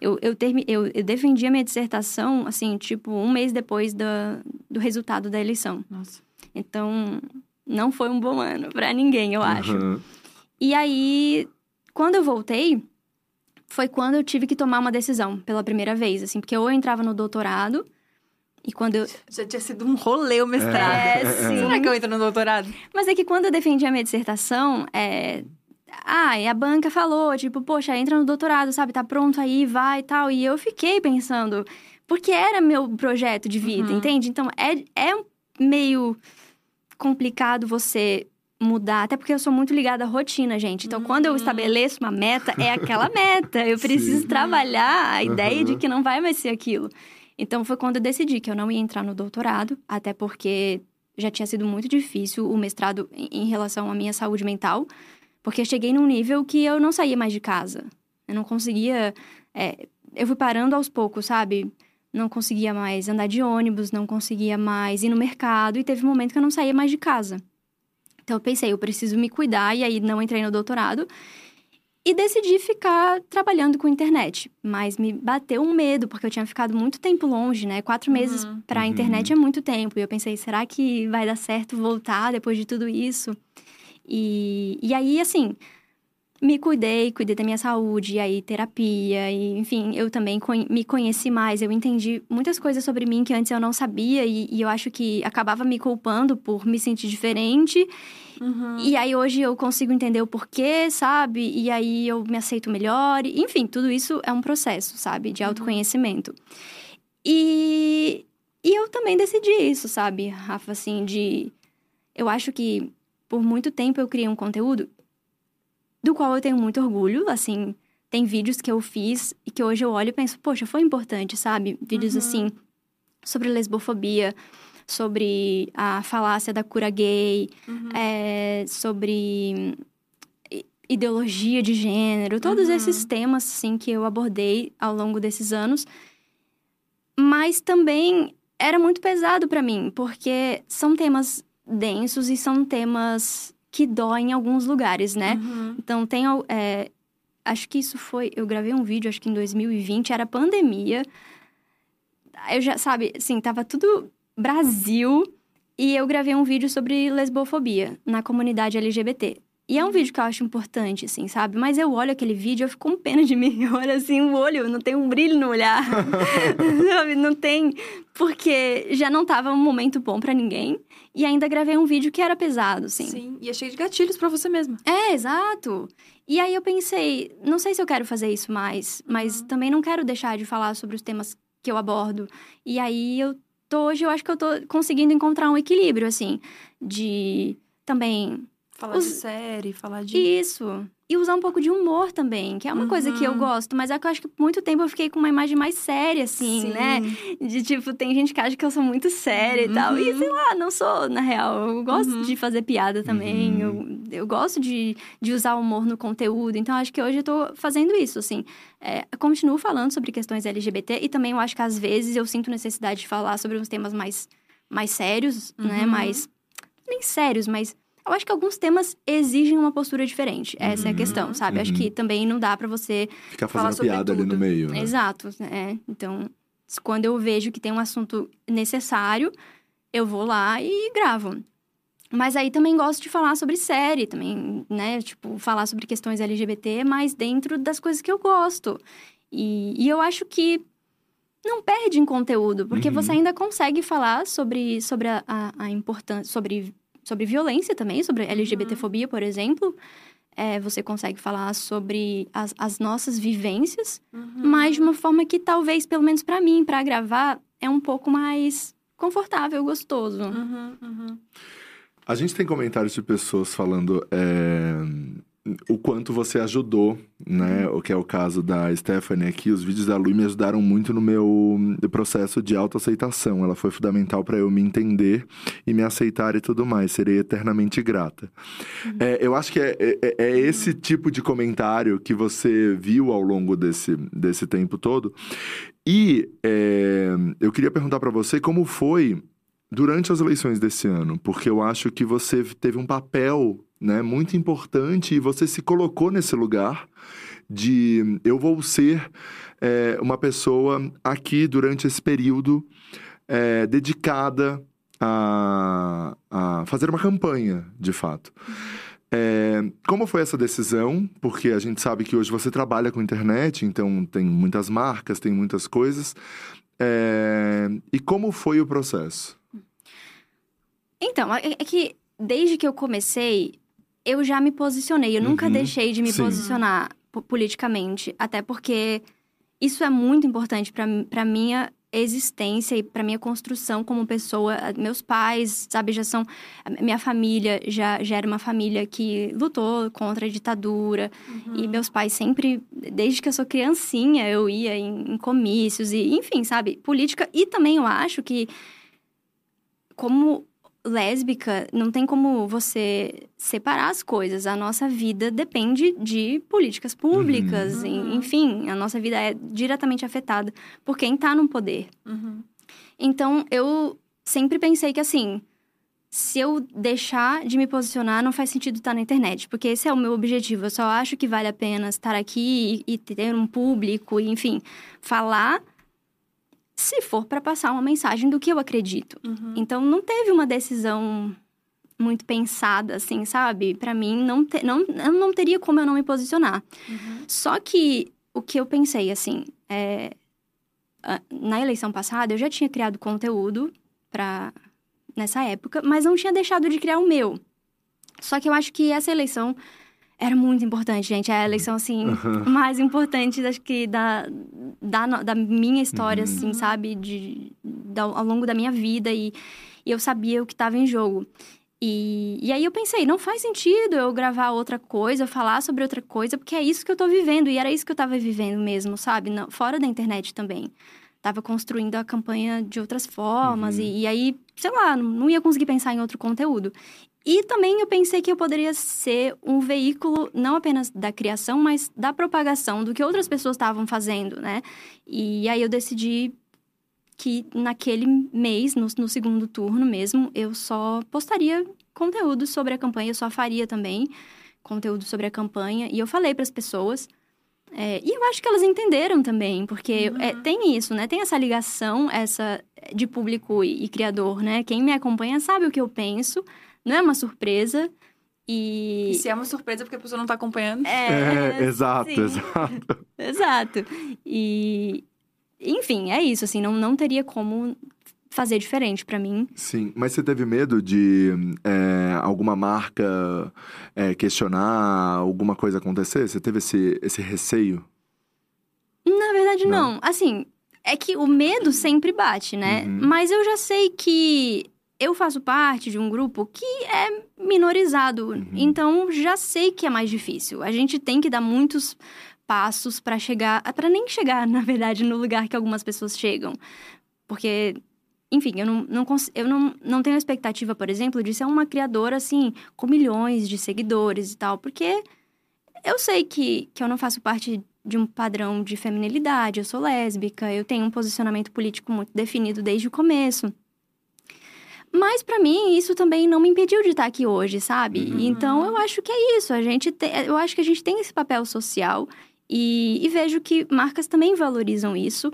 Eu, eu, termi, eu, eu defendi a minha dissertação, assim, tipo, um mês depois da, do resultado da eleição. Nossa. Então, não foi um bom ano pra ninguém, eu acho. Uhum. E aí, quando eu voltei, foi quando eu tive que tomar uma decisão pela primeira vez, assim, porque ou eu entrava no doutorado, e quando eu. Já tinha sido um rolê o mestrado. É, sim. Será que eu entro no doutorado? Mas é que quando eu defendi a minha dissertação, é. Ah, e a banca falou, tipo, poxa, entra no doutorado, sabe? Tá pronto aí, vai e tal. E eu fiquei pensando, porque era meu projeto de vida, Uhum. entende? Então, é, é meio complicado você mudar, até porque eu sou muito ligada à rotina, gente. Então, quando Uhum. eu estabeleço uma meta, é aquela meta. Eu preciso trabalhar a ideia de Uhum. que não vai mais ser aquilo. Então, foi quando eu decidi que eu não ia entrar no doutorado, até porque já tinha sido muito difícil o mestrado em em relação à minha saúde mental, porque eu cheguei num nível que eu não saía mais de casa. Eu não conseguia. é, eu fui parando aos poucos, sabe? Não conseguia mais andar de ônibus, não conseguia mais ir no mercado, e teve um momento que eu não saía mais de casa. Então eu pensei, eu preciso me cuidar, e aí não entrei no doutorado. E decidi ficar trabalhando com internet. Mas me bateu um medo, porque eu tinha ficado muito tempo longe, né? Quatro meses pra Uhum. internet é muito tempo. E eu pensei, será que vai dar certo voltar depois de tudo isso? E, e aí, assim, me cuidei, cuidei da minha saúde, e aí terapia, e enfim, eu também conhe- me conheci mais, eu entendi muitas coisas sobre mim que antes eu não sabia, e, e eu acho que acabava me culpando por me sentir diferente. E aí hoje eu consigo entender o porquê, sabe? E aí eu me aceito melhor. e, Enfim, tudo isso é um processo, sabe? De autoconhecimento. E, e eu também decidi isso, sabe, Rafa? Assim, de. Eu acho que por muito tempo eu criei um conteúdo do qual eu tenho muito orgulho, assim. Tem vídeos que eu fiz e que hoje eu olho e penso, poxa, foi importante, sabe? Vídeos assim sobre lesbofobia, sobre a falácia da cura gay, é, sobre ideologia de gênero, todos esses temas assim que eu abordei ao longo desses anos. Mas também era muito pesado para mim, porque são temas densos e são temas que doem em alguns lugares, né? Uhum. Então tem é, acho que isso foi, eu gravei um vídeo acho que em 2020, era pandemia. Eu já, sabe, assim, tava tudo Brasil e eu gravei um vídeo sobre lesbofobia na comunidade LGBT. E é um vídeo que eu acho importante, assim, sabe? Mas eu olho aquele vídeo e eu fico com pena de mim. Eu olho assim, o olho, não tem um brilho no olhar. sabe? Não tem. Porque já não tava um momento bom pra ninguém. E ainda gravei um vídeo que era pesado, assim. Sim, e é cheio de gatilhos pra você mesma. É, exato. E aí eu pensei, não sei se eu quero fazer isso mais, mas também não quero deixar de falar sobre os temas que eu abordo. E aí eu tô hoje, eu acho que eu tô conseguindo encontrar um equilíbrio, assim, de também Falar Os- de série, falar de. isso. e usar um pouco de humor também, que é uma coisa que eu Uhum. gosto, mas é que eu acho que por muito tempo eu fiquei com uma imagem mais séria, assim, Sim. né? De tipo, tem gente que acha que eu sou muito séria e tal. E Uhum. sei lá, não sou, na real. Eu gosto de fazer piada também. Eu, eu gosto de, de usar humor no conteúdo. Então, acho que hoje eu tô fazendo isso, assim. É, continuo falando sobre questões LGBT e também eu acho que às vezes eu sinto necessidade de falar sobre uns temas mais, mais sérios, né? Uhum. Mais. Nem sérios, mas. Eu acho que alguns temas exigem uma postura diferente. Essa é a questão, sabe? Acho que também não dá pra você Ficar fazendo piada ali tudo. no meio. Né? Exato, é. Então, quando eu vejo que tem um assunto necessário, eu vou lá e gravo. Mas aí também gosto de falar sobre série, também, né? Tipo, falar sobre questões LGBT, mas dentro das coisas que eu gosto. E, e eu acho que não perde em conteúdo, porque Uhum. você ainda consegue falar sobre, sobre a, a, a importância, sobre, sobre violência também, sobre LGBTfobia, por exemplo. É, você consegue falar sobre as, as nossas vivências, mas de uma forma que talvez, pelo menos pra mim, pra gravar, é um pouco mais confortável, gostoso. Uhum, uhum. A gente tem comentários de pessoas falando é, o quanto você ajudou, né? O que é o caso da Stephanie aqui. Os vídeos da Lu me ajudaram muito no meu processo de autoaceitação. Ela foi fundamental para eu me entender e me aceitar e tudo mais. Serei eternamente grata. É, eu acho que é, é- é esse tipo de comentário que você viu ao longo desse, desse tempo todo. E é, eu queria perguntar para você como foi durante as eleições desse ano, porque eu acho que você teve um papel né, muito importante e você se colocou nesse lugar de eu vou ser é, uma pessoa aqui durante esse período é, dedicada a, a fazer uma campanha, de fato. É, como foi essa decisão? Porque a gente sabe que hoje você trabalha com internet, então tem muitas marcas, tem muitas coisas. É, e como foi o processo? Então, é é que desde que eu comecei, eu já me posicionei. Eu nunca Uhum, deixei de me sim. posicionar po- politicamente, até porque isso é muito importante pra para minha existência e pra minha construção como pessoa. Meus pais, sabe, já são minha família já, já era uma família que lutou contra a ditadura e meus pais sempre, desde que eu sou criancinha, eu ia em, em comícios e, enfim, sabe, política e também eu acho que como lésbica, não tem como você separar as coisas. A nossa vida depende de políticas públicas, e- enfim, a nossa vida é diretamente afetada por quem tá no poder. Uhum. Então, eu sempre pensei que assim, se eu deixar de me posicionar, não faz sentido estar na internet, porque esse é o meu objetivo. Eu só acho que vale a pena estar aqui e, e ter um público, e, enfim, falar se for para passar uma mensagem do que eu acredito. Então, não teve uma decisão muito pensada, assim, sabe? Para mim, não, te, não, eu não teria como eu não me posicionar. Só que o que eu pensei, assim, é, na eleição passada, eu já tinha criado conteúdo para nessa época, mas não tinha deixado de criar o meu. Só que eu acho que essa eleição era muito importante, gente. É a eleição, assim, mais importante, acho que, da, da, da minha história, assim, sabe? De, da- ao longo da minha vida. E, e eu sabia o que estava em jogo. E, e aí eu pensei, não faz sentido eu gravar outra coisa, falar sobre outra coisa, porque é isso que eu tô vivendo. E era isso que eu tava vivendo mesmo, sabe? Não, fora da internet também. Tava construindo a campanha de outras formas. E, e aí, sei lá, não, não ia conseguir pensar em outro conteúdo. E também eu pensei que eu poderia ser um veículo não apenas da criação, mas da propagação do que outras pessoas estavam fazendo, né? E aí eu decidi que naquele mês, no, no segundo turno mesmo, eu só postaria conteúdo sobre a campanha, eu só faria também conteúdo sobre a campanha. E eu falei para as pessoas. é, e eu acho que elas entenderam também, porque é, tem isso, né? Tem essa ligação essa de público e, e criador, né? Quem me acompanha sabe o que eu penso, não é uma surpresa. E. E se é uma surpresa porque a pessoa não tá acompanhando. É, exato, sim. exato. Exato. E, enfim, é isso, assim, não, não teria como fazer diferente pra mim. Sim, mas você teve medo de é, alguma marca é, questionar, alguma coisa acontecer? Você teve esse, esse receio? Na verdade, Não. não. Assim, é que o medo sempre bate, né? Uhum. Mas eu já sei que eu faço parte de um grupo que é minorizado. Uhum. Então, já sei que é mais difícil. A gente tem que dar muitos passos para chegar, para nem chegar, na verdade, no lugar que algumas pessoas chegam. Porque, enfim, eu não, não, eu não, não tenho a expectativa, por exemplo, de ser uma criadora, assim, com milhões de seguidores e tal. Porque eu sei que, que eu não faço parte de um padrão de feminilidade, eu sou lésbica, eu tenho um posicionamento político muito definido desde o começo. Mas pra mim isso também não me impediu de estar aqui hoje, sabe? Então eu acho que é isso. A gente tem, eu acho que a gente tem esse papel social e, e vejo que marcas também valorizam isso.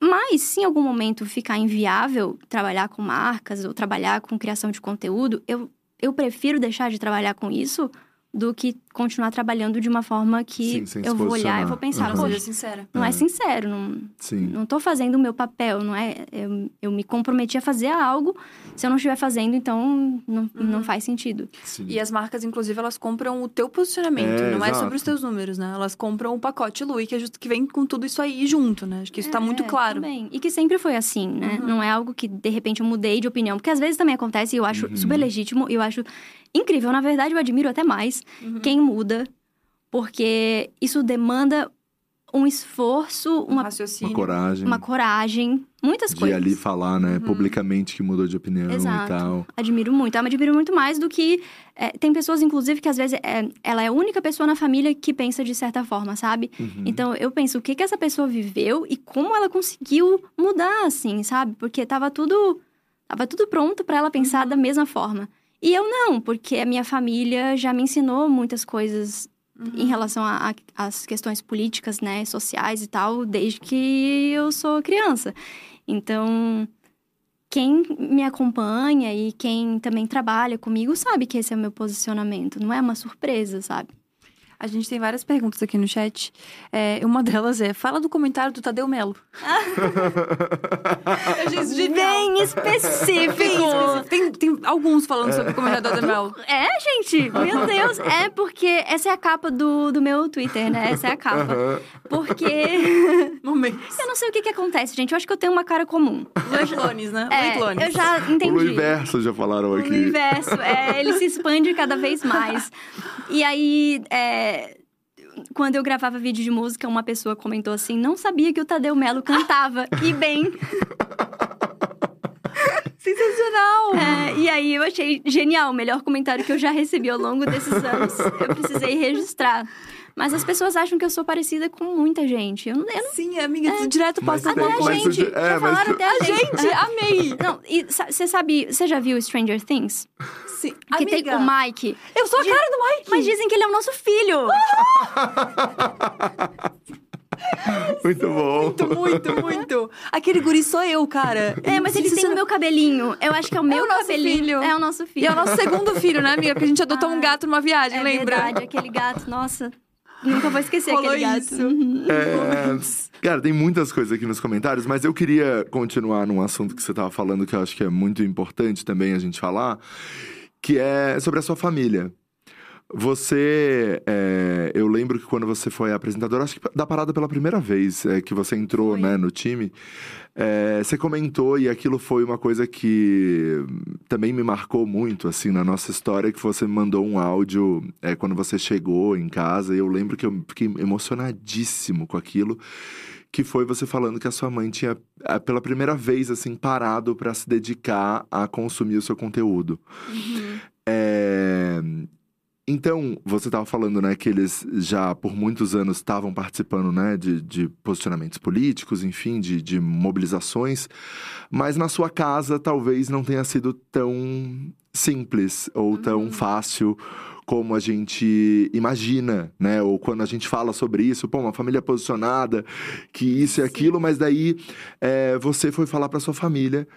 Mas se em algum momento ficar inviável trabalhar com marcas ou trabalhar com criação de conteúdo, eu, eu prefiro deixar de trabalhar com isso do que continuar trabalhando de uma forma que Sim, eu vou olhar e vou pensar, Uhum. "Poxa, sincera. não é sincero, não, Sim. não tô fazendo o meu papel, não é? Eu, eu me comprometi a fazer algo, se eu não estiver fazendo, então não, não faz sentido. Sim. E as marcas, inclusive, elas compram o teu posicionamento, É, não é exato. sobre os teus números, né? Elas compram o pacote Lui, que é justo que vem com tudo isso aí junto, né? Acho que isso tá muito É, claro. Também. E que sempre foi assim, né? Não é algo que, de repente, eu mudei de opinião. Porque às vezes também acontece e eu acho super legítimo e eu acho incrível. Na verdade, eu admiro até mais quem muda, porque isso demanda um esforço, Um uma, raciocínio. Uma coragem uma coragem, muitas de coisas. ali falar, né, publicamente que mudou de opinião Exato. e tal. Admiro muito. Eu admiro muito mais do que. é, tem pessoas, inclusive, que às vezes é, ela é a única pessoa na família que pensa de certa forma, sabe? Uhum. Então eu penso o que, que essa pessoa viveu e como ela conseguiu mudar, assim, sabe? Porque tava tudo. Tava tudo pronto pra ela pensar da mesma forma. E eu não, porque a minha família já me ensinou muitas coisas em relação às questões políticas, né, sociais e tal, desde que eu sou criança. Então, quem me acompanha e quem também trabalha comigo sabe que esse é o meu posicionamento. Não é uma surpresa, sabe? A gente tem várias perguntas aqui no chat. É, uma delas é: fala do comentário do Tadeu Melo. Bem específico! Tem, tem alguns falando sobre o comentário do Tadeu Melo. É, gente, meu Deus. É porque essa é a capa do, do meu Twitter, né? Essa é a capa. Porque Momentos. eu não sei o que, que acontece, gente. Eu acho que eu tenho uma cara comum. Luiz Clones, né? É, Luiz Clones. eu já O entendi. universo já falaram O aqui. universo, é, ele se expande cada vez mais. E aí, é, quando eu gravava vídeo de música, uma pessoa comentou assim: não sabia que o Tadeu Melo cantava. Que bem! Sensacional! É, e aí eu achei genial, o melhor comentário que eu já recebi ao longo desses anos. Eu precisei registrar. Mas as pessoas acham que eu sou parecida com muita gente. Eu não, eu não Sim, amiga, tu direto tem- até a gente. já- é, já falaram tu- até a gente. Gente, amei! Não, e você sabe, você já viu Stranger Things? Sim. Que amiga, tem o Mike. Eu sou a cara do Mike! Mas dizem que ele é o nosso filho. Muito bom. Muito, muito, muito. Aquele guri sou eu, cara. É, mas ele tem o meu cabelinho. Eu acho que é o meu o nosso cabelinho. filho. É o nosso filho. E é o nosso segundo filho, né, amiga? Porque a gente adotou um gato numa viagem, É lembra? verdade, aquele gato. Nossa, nunca vou esquecer Rolou aquele gato. isso. Uhum. É, cara, tem muitas coisas aqui nos comentários, mas eu queria continuar num assunto que você estava falando que eu acho que é muito importante também a gente falar, que é sobre a sua família. Você, é, eu lembro que quando você foi apresentadora, acho que da parada pela primeira vez é, que você entrou né, no time, é, você comentou e aquilo foi uma coisa que também me marcou muito, assim, na nossa história, que você me mandou um áudio é, quando você chegou em casa, e eu lembro que eu fiquei emocionadíssimo com aquilo, que foi você falando que a sua mãe tinha, é, pela primeira vez, assim, parado para se dedicar a consumir o seu conteúdo. É, Então, você estava falando, né, que eles já por muitos anos estavam participando, né, de, de posicionamentos políticos, enfim, de, de mobilizações, mas na sua casa talvez não tenha sido tão simples ou tão fácil como a gente imagina, né? Ou quando a gente fala sobre isso, pô, uma família posicionada, que isso e aquilo, mas daí é, você foi falar para sua família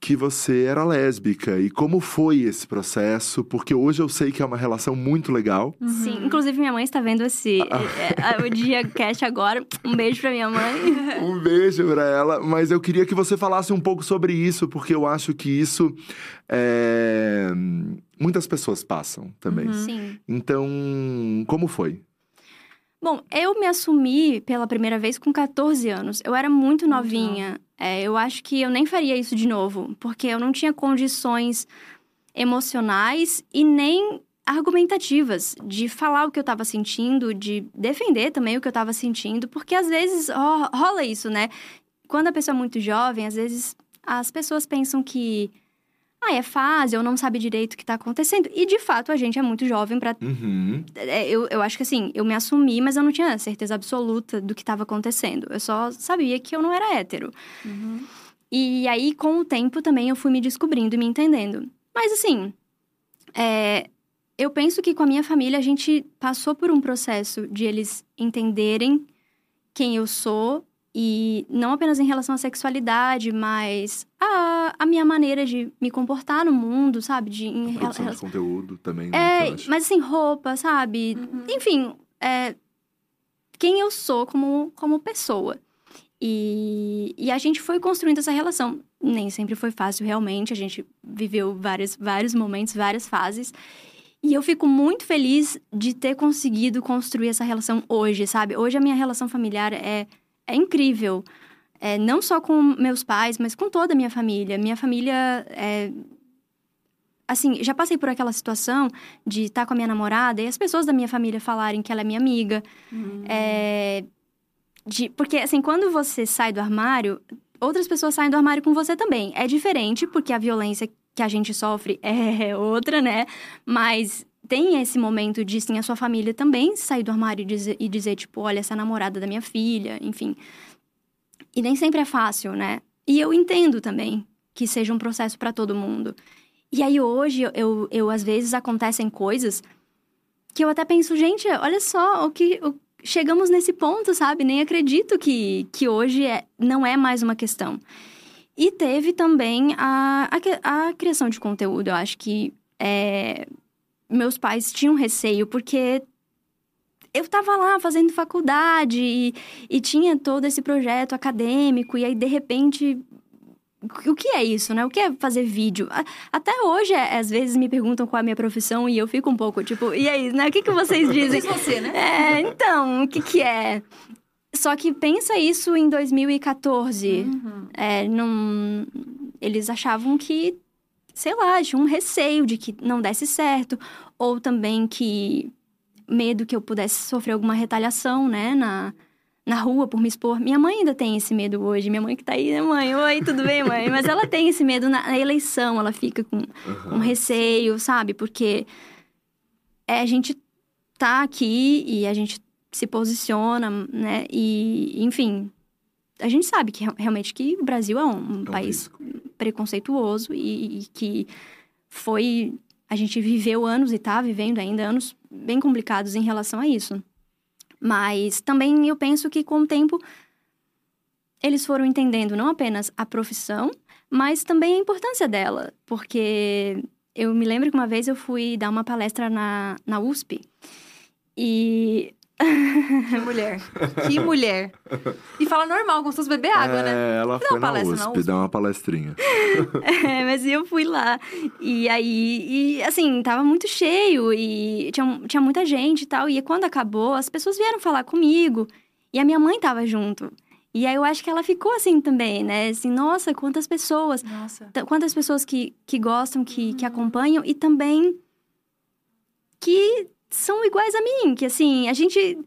que você era lésbica. E como foi esse processo? Porque hoje eu sei que é uma relação muito legal. Sim, inclusive minha mãe está vendo esse é, o dia cast agora. Um beijo pra minha mãe. Um beijo pra ela. Mas eu queria que você falasse um pouco sobre isso, porque eu acho que isso é, muitas pessoas passam também. Sim. Então, como foi? Bom, eu me assumi pela primeira vez com 14 anos. Eu era muito novinha. É, eu acho que eu nem faria isso de novo, porque eu não tinha condições emocionais e nem argumentativas de falar o que eu tava sentindo, de defender também o que eu tava sentindo, porque às vezes ro- rola isso, né? Quando a pessoa é muito jovem, às vezes as pessoas pensam que ah, é fase ou não sabe direito o que tá acontecendo. E de fato, a gente é muito jovem pra Uhum. é, eu, eu acho que assim, eu me assumi, mas eu não tinha certeza absoluta do que estava acontecendo. Eu só sabia que eu não era hétero. E aí, com o tempo, também eu fui me descobrindo e me entendendo. Mas assim, é, eu penso que com a minha família a gente passou por um processo de eles entenderem quem eu sou. E não apenas em relação à sexualidade, mas a, a minha maneira de me comportar no mundo, sabe? De, em rela- Produção de conteúdo também. é, né, acho. mas assim, roupa, sabe? Enfim, é, quem eu sou como, como pessoa. E, e a gente foi construindo essa relação. Nem sempre foi fácil, realmente. A gente viveu vários, vários momentos, várias fases. E eu fico muito feliz de ter conseguido construir essa relação hoje, sabe? Hoje a minha relação familiar é, é incrível. É, não só com meus pais, mas com toda a minha família. Minha família é, assim, já passei por aquela situação de estar com a minha namorada e as pessoas da minha família falarem que ela é minha amiga. É, de- porque, assim, quando você sai do armário, outras pessoas saem do armário com você também. É diferente, porque a violência que a gente sofre é outra, né? Mas tem esse momento de, sim, a sua família também sair do armário e dizer, e dizer tipo, olha, essa é namorada da minha filha, enfim. E nem sempre é fácil, né? E eu entendo também que seja um processo para todo mundo. E aí hoje eu, eu, eu, às vezes acontecem coisas que eu até penso, gente, olha só o que o- chegamos nesse ponto, sabe? Nem acredito que, que hoje é, não é mais uma questão. E teve também a, a, a criação de conteúdo. Eu acho que é, meus pais tinham receio, porque eu tava lá fazendo faculdade e, e tinha todo esse projeto acadêmico, e aí, de repente, o que é isso, né? O que é fazer vídeo? Até hoje, é, às vezes, me perguntam qual é a minha profissão e eu fico um pouco, tipo, e aí, né? O que, que vocês dizem? Diz você, né? É, então, o que que é? Só que pensa isso em 2014. É, não... Eles achavam que, sei lá, tinha um receio de que não desse certo. Ou também que medo que eu pudesse sofrer alguma retaliação, né, na, na rua por me expor. Minha mãe ainda tem esse medo hoje. Minha mãe que tá aí, né, mãe? Oi, tudo bem, mãe? Mas ela tem esse medo na, na eleição, ela fica com, com receio, sabe? Porque é, a gente tá aqui e a gente se posiciona, né? E, enfim, a gente sabe que real- realmente que o Brasil é um, um É um país risco. Preconceituoso e, e que foi a gente viveu anos e tá vivendo ainda anos bem complicados em relação a isso. Mas também eu penso que com o tempo eles foram entendendo não apenas a profissão, mas também a importância dela, porque eu me lembro que uma vez eu fui dar uma palestra na, na USP e Que mulher. Que mulher. E fala normal, como se fosse beber água, né? É, ela Dá foi uma na palestra USP, dar uma palestrinha. É, mas eu fui lá. E aí, e, assim, tava muito cheio e tinha, tinha muita gente e tal. E quando acabou, as pessoas vieram falar comigo. E a minha mãe tava junto. E aí eu acho que ela ficou assim também, né? Assim, nossa, quantas pessoas. Nossa. Quantas pessoas que, que gostam, que, que acompanham e também que são iguais a mim. Que assim, a gente.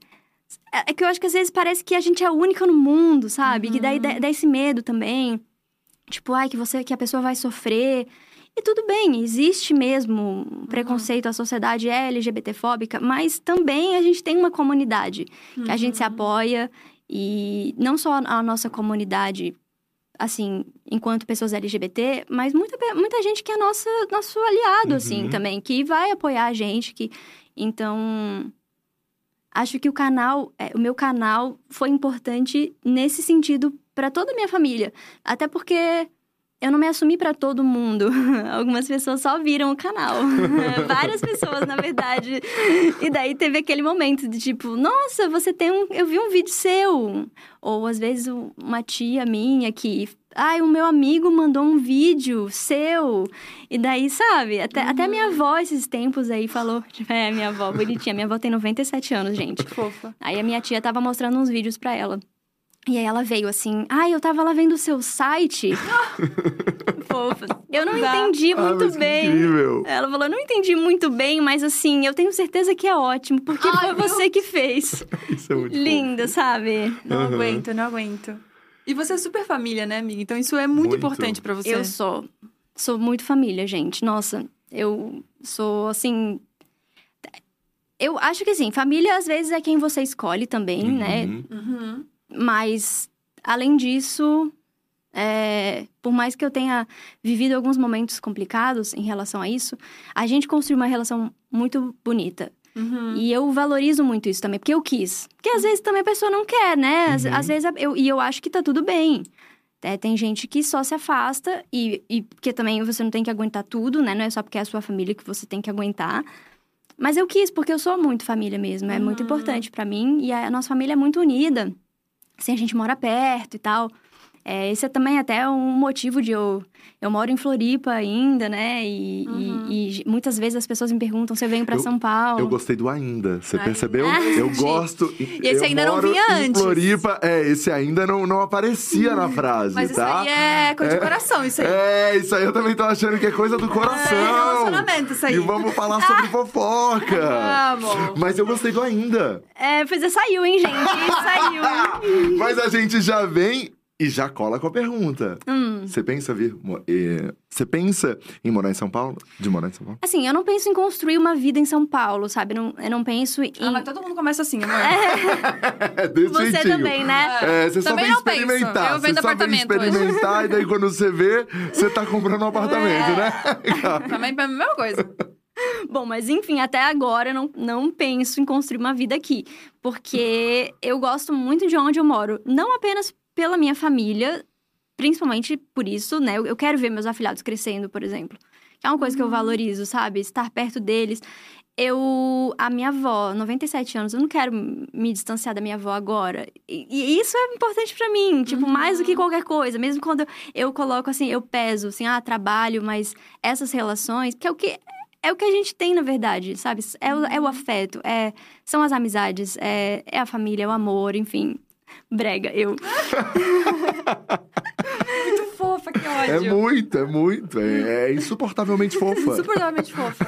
É é que eu acho que às vezes parece que a gente é a única no mundo, sabe? Que daí dá, dá esse medo também. Tipo, ai, que você, que a pessoa vai sofrer. E tudo bem, existe mesmo um preconceito, a sociedade é LGBTfóbica, mas também a gente tem uma comunidade que a gente se apoia e não só a nossa comunidade, assim, enquanto pessoas LGBT, mas muita, muita gente que é nossa, nosso aliado, assim, também, que vai apoiar a gente, que... Então, acho que o canal, é, o meu canal foi importante nesse sentido para toda a minha família. Até porque eu não me assumi para todo mundo. Algumas pessoas só viram o canal. Várias pessoas, na verdade. E daí teve aquele momento de tipo, nossa, você tem um. Eu vi um vídeo seu. Ou às vezes um- uma tia minha que Ai, o meu amigo mandou um vídeo seu. E daí, sabe? Até, até minha avó, esses tempos aí, falou. É, minha avó, bonitinha. Minha avó tem 97 anos, gente. Fofa. Aí a minha tia tava mostrando uns vídeos pra ela. E aí ela veio assim, ai, eu tava lá vendo o seu site. Fofa. Eu não Dá. entendi Ah, muito que bem. incrível. Ela falou, não entendi muito bem, mas assim, eu tenho certeza que é ótimo, porque Ai, foi você que fez. Isso é muito Linda, sabe? Não Aham. aguento, não aguento. E você é super família, né, amiga? Então isso é muito, Muito. importante pra você. Eu sou. Sou muito família, gente. Nossa, eu sou assim. Eu acho que assim, família às vezes é quem você escolhe também, né? Uhum. Uhum. Mas, além disso, é, por mais que eu tenha vivido alguns momentos complicados em relação a isso, a gente construiu uma relação muito bonita. Uhum. E eu valorizo muito isso também, porque eu quis. Porque às vezes também a pessoa não quer, né? Às, Uhum. às vezes eu, e eu acho que tá tudo bem. É, tem gente que só se afasta e, e porque também você não tem que aguentar tudo, né? Não é só porque é a sua família que você tem que aguentar. Mas eu quis, porque eu sou muito família mesmo. É muito importante pra mim. E a nossa família é muito unida. Assim, a gente mora perto e tal. É, esse é também até um motivo de eu... Eu moro em Floripa ainda, né? E, e- e muitas vezes as pessoas me perguntam se eu venho pra Eu- São Paulo. Eu gostei do ainda, você Ainda. percebeu? Eu gosto. E esse eu ainda não moro vinha em antes. Floripa, é, esse ainda não, não aparecia na frase, Mas isso tá? aí é coisa de coração, isso aí. É, isso aí eu também tô achando que é coisa do coração. É relacionamento, isso aí. E vamos falar sobre fofoca. Vamos. Mas eu gostei do ainda. É, pois é, saiu, hein, gente? saiu. Mas a gente já vem e já cola com a pergunta. Hum. Você pensa vir. eh, Você pensa em morar em São Paulo? De morar em São Paulo? Assim, eu não penso em construir uma vida em São Paulo, sabe? Não, eu não penso em... Ah, mas todo mundo começa assim, amor. É desse Você jeitinho. também, né? É, você só Também vem não penso. experimentar. Eu você vendo só vem apartamento hoje. experimentar e daí quando você vê, você tá comprando um apartamento, né? Também é a mesma coisa. Bom, mas enfim, até agora eu não, não penso em construir uma vida aqui. Porque eu gosto muito de onde eu moro. Não apenas pela minha família, principalmente por isso, né? Eu, eu quero ver meus afilhados crescendo, por exemplo. Que é uma coisa que eu valorizo, sabe? Estar perto deles. Eu. A minha avó, 97 anos, eu não quero me distanciar da minha avó agora. E, e isso é importante pra mim, tipo, mais do que qualquer coisa. Mesmo quando eu, eu coloco assim, eu peso, assim, ah, trabalho, mas essas relações, que é o que. É o que a gente tem, na verdade, sabe? É o, é o afeto, é, são as amizades, é, é a família, é o amor, enfim. Brega, eu. Muito fofa, que É ódio. muito, é muito. É, é insuportavelmente fofa. Insuportavelmente fofa.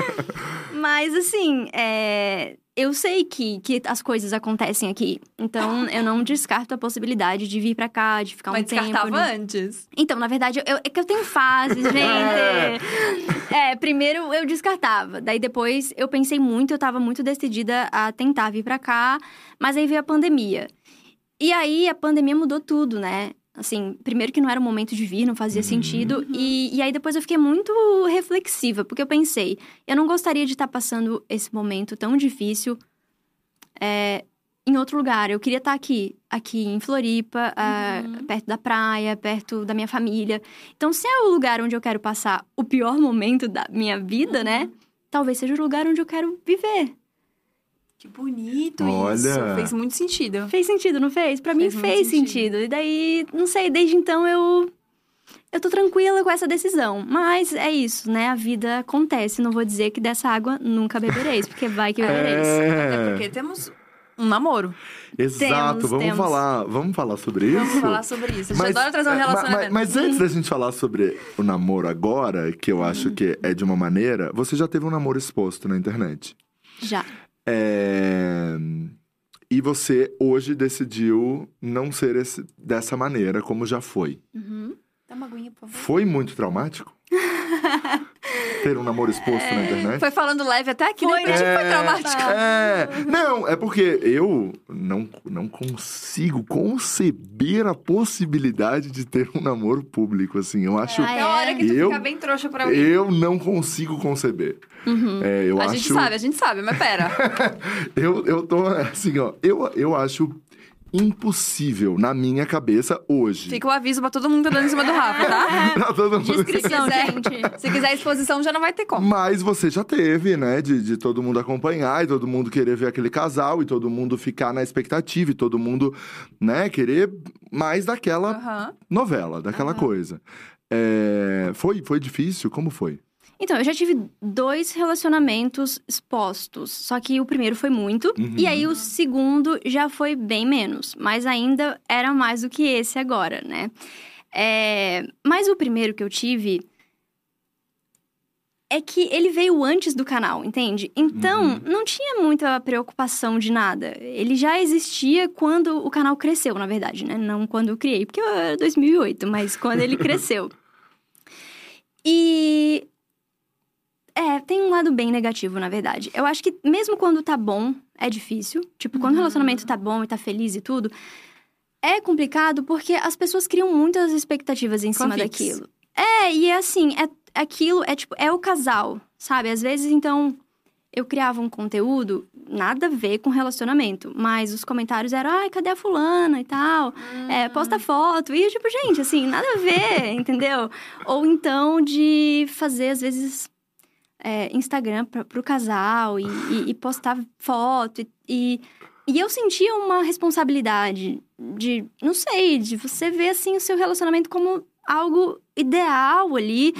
Mas, assim, é, eu sei que, que as coisas acontecem aqui. Então, eu não descarto a possibilidade de vir pra cá, de ficar um Mas tempo. descartava né? antes. Então, na verdade, eu, é que eu tenho fases, gente. é, primeiro eu descartava. Daí depois eu pensei muito, eu tava muito decidida a tentar vir pra cá. Mas aí veio a pandemia. E aí a pandemia mudou tudo, né? Assim, primeiro que não era o momento de vir, não fazia sentido. E, e aí depois eu fiquei muito reflexiva, porque eu pensei, eu não gostaria de estar passando esse momento tão difícil é, em outro lugar. Eu queria estar aqui, aqui em Floripa, ah, perto da praia, perto da minha família. Então, se é o lugar onde eu quero passar o pior momento da minha vida, né? Talvez seja o lugar onde eu quero viver. Que bonito Olha. isso. Fez muito sentido. Fez sentido, não fez? Pra mim Fez sentido. sentido. E daí, não sei, desde então eu. Eu tô tranquila com essa decisão. Mas é isso, né? A vida acontece. Não vou dizer que dessa água nunca bebereis, porque vai que bebereis. Até É, porque temos um namoro. exato. Temos, vamos temos. falar, vamos falar sobre isso. Vamos falar sobre isso. A gente adora trazer um é, relacionamento. Mas, mas antes da gente falar sobre o namoro agora, que eu acho que é de uma maneira, você já teve um namoro exposto na internet. Já. É, E você hoje decidiu não ser esse- dessa maneira, como já foi. Dá uma aguinha, por favor. Foi muito traumático? Ter um namoro exposto na internet? Foi falando leve até aqui, Foi, né? foi traumático. É, não, é porque eu não, não consigo conceber a possibilidade de ter um namoro público, assim. Eu acho. Ah, É a hora que tu Eu- fica bem trouxa pra alguém. Eu não consigo conceber. É, eu a acho. gente sabe, a gente sabe, mas pera. Eu, eu tô assim, ó. Eu, eu acho impossível na minha cabeça hoje. Fica o aviso pra todo mundo que tá dando em cima do Rafa, tá? Pra todo mundo. Descrição, quiser, gente. se quiser exposição, já não vai ter como. Mas você já teve, né? De, de todo mundo acompanhar e todo mundo querer ver aquele casal e todo mundo ficar na expectativa e todo mundo, né, querer mais daquela Aham. novela, daquela coisa. É, Foi, foi difícil? Como foi? Então, eu já tive dois relacionamentos expostos. Só que o primeiro foi muito. Uhum. E aí o segundo já foi bem menos. Mas ainda era mais do que esse agora, né? É, Mas o primeiro que eu tive. É que ele veio antes do canal, entende? Então, não tinha muita preocupação de nada. Ele já existia quando o canal cresceu, na verdade, né? Não quando eu criei, porque eu era 2008, mas quando ele cresceu. E é, tem um lado bem negativo, na verdade. Eu acho que mesmo quando tá bom, é difícil. Tipo, quando o relacionamento tá bom e tá feliz e tudo, é complicado porque as pessoas criam muitas expectativas em cima daquilo. É, e é assim, é aquilo, é tipo, é o casal, sabe? Às vezes, então, eu criava um conteúdo, nada a ver com relacionamento, mas os comentários eram, ai, cadê a fulana e tal? É, posta foto. E eu, tipo, gente, assim, nada a ver, entendeu? Ou então de fazer, às vezes, é, Instagram pra, pro casal e, e- e postar foto. E, e, e eu sentia uma responsabilidade de, não sei, de você ver, assim, o seu relacionamento como algo ideal ali.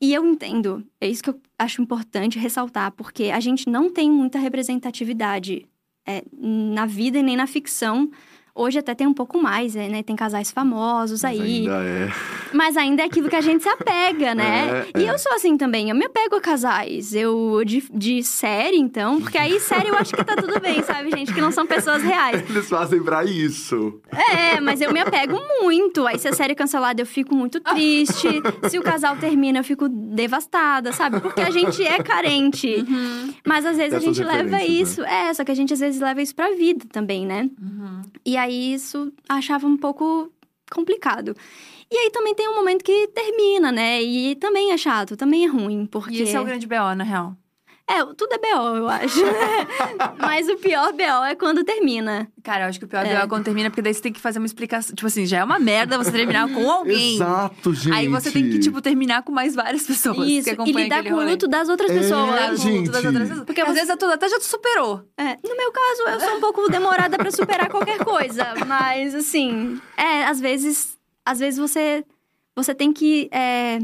E eu entendo. É isso que eu acho importante ressaltar, porque a gente não tem muita representatividade é, na vida e nem na ficção. Hoje até tem um pouco mais, é, né? Tem casais famosos Mas aí. Ainda é. Mas ainda é aquilo que a gente se apega, né? É, e é. eu sou assim também, eu me apego a casais. Eu, de, de série, então, porque aí série eu acho que tá tudo bem, sabe, gente? Que não são pessoas reais. Eles fazem pra isso. É, mas eu me apego muito. Aí se a série é cancelada, eu fico muito triste. Se o casal termina, eu fico devastada, sabe? Porque a gente é carente. Mas às vezes a Dessas gente leva né? isso. É, só que a gente às vezes leva isso pra vida também, né? E aí isso achava um pouco complicado. E aí também tem um momento que termina, né? E também é chato, também é ruim, porque... E esse é o grande BO, na real. É, tudo é BO, eu acho. Mas o pior BO é quando termina. Cara, eu acho que o pior É. BO é quando termina, porque daí você tem que fazer uma explicação. Tipo assim, já é uma merda você terminar com alguém. Exato, gente. Aí você tem que, tipo, terminar com mais várias pessoas que Isso, e acompanham lidar com o luto das outras É, pessoas. Lidar com o luto das gente. outras pessoas. Porque às vezes a tua até já te superou. É, no meu caso, eu sou um pouco demorada pra superar qualquer coisa, mas assim, é, às vezes, às vezes você você tem que é,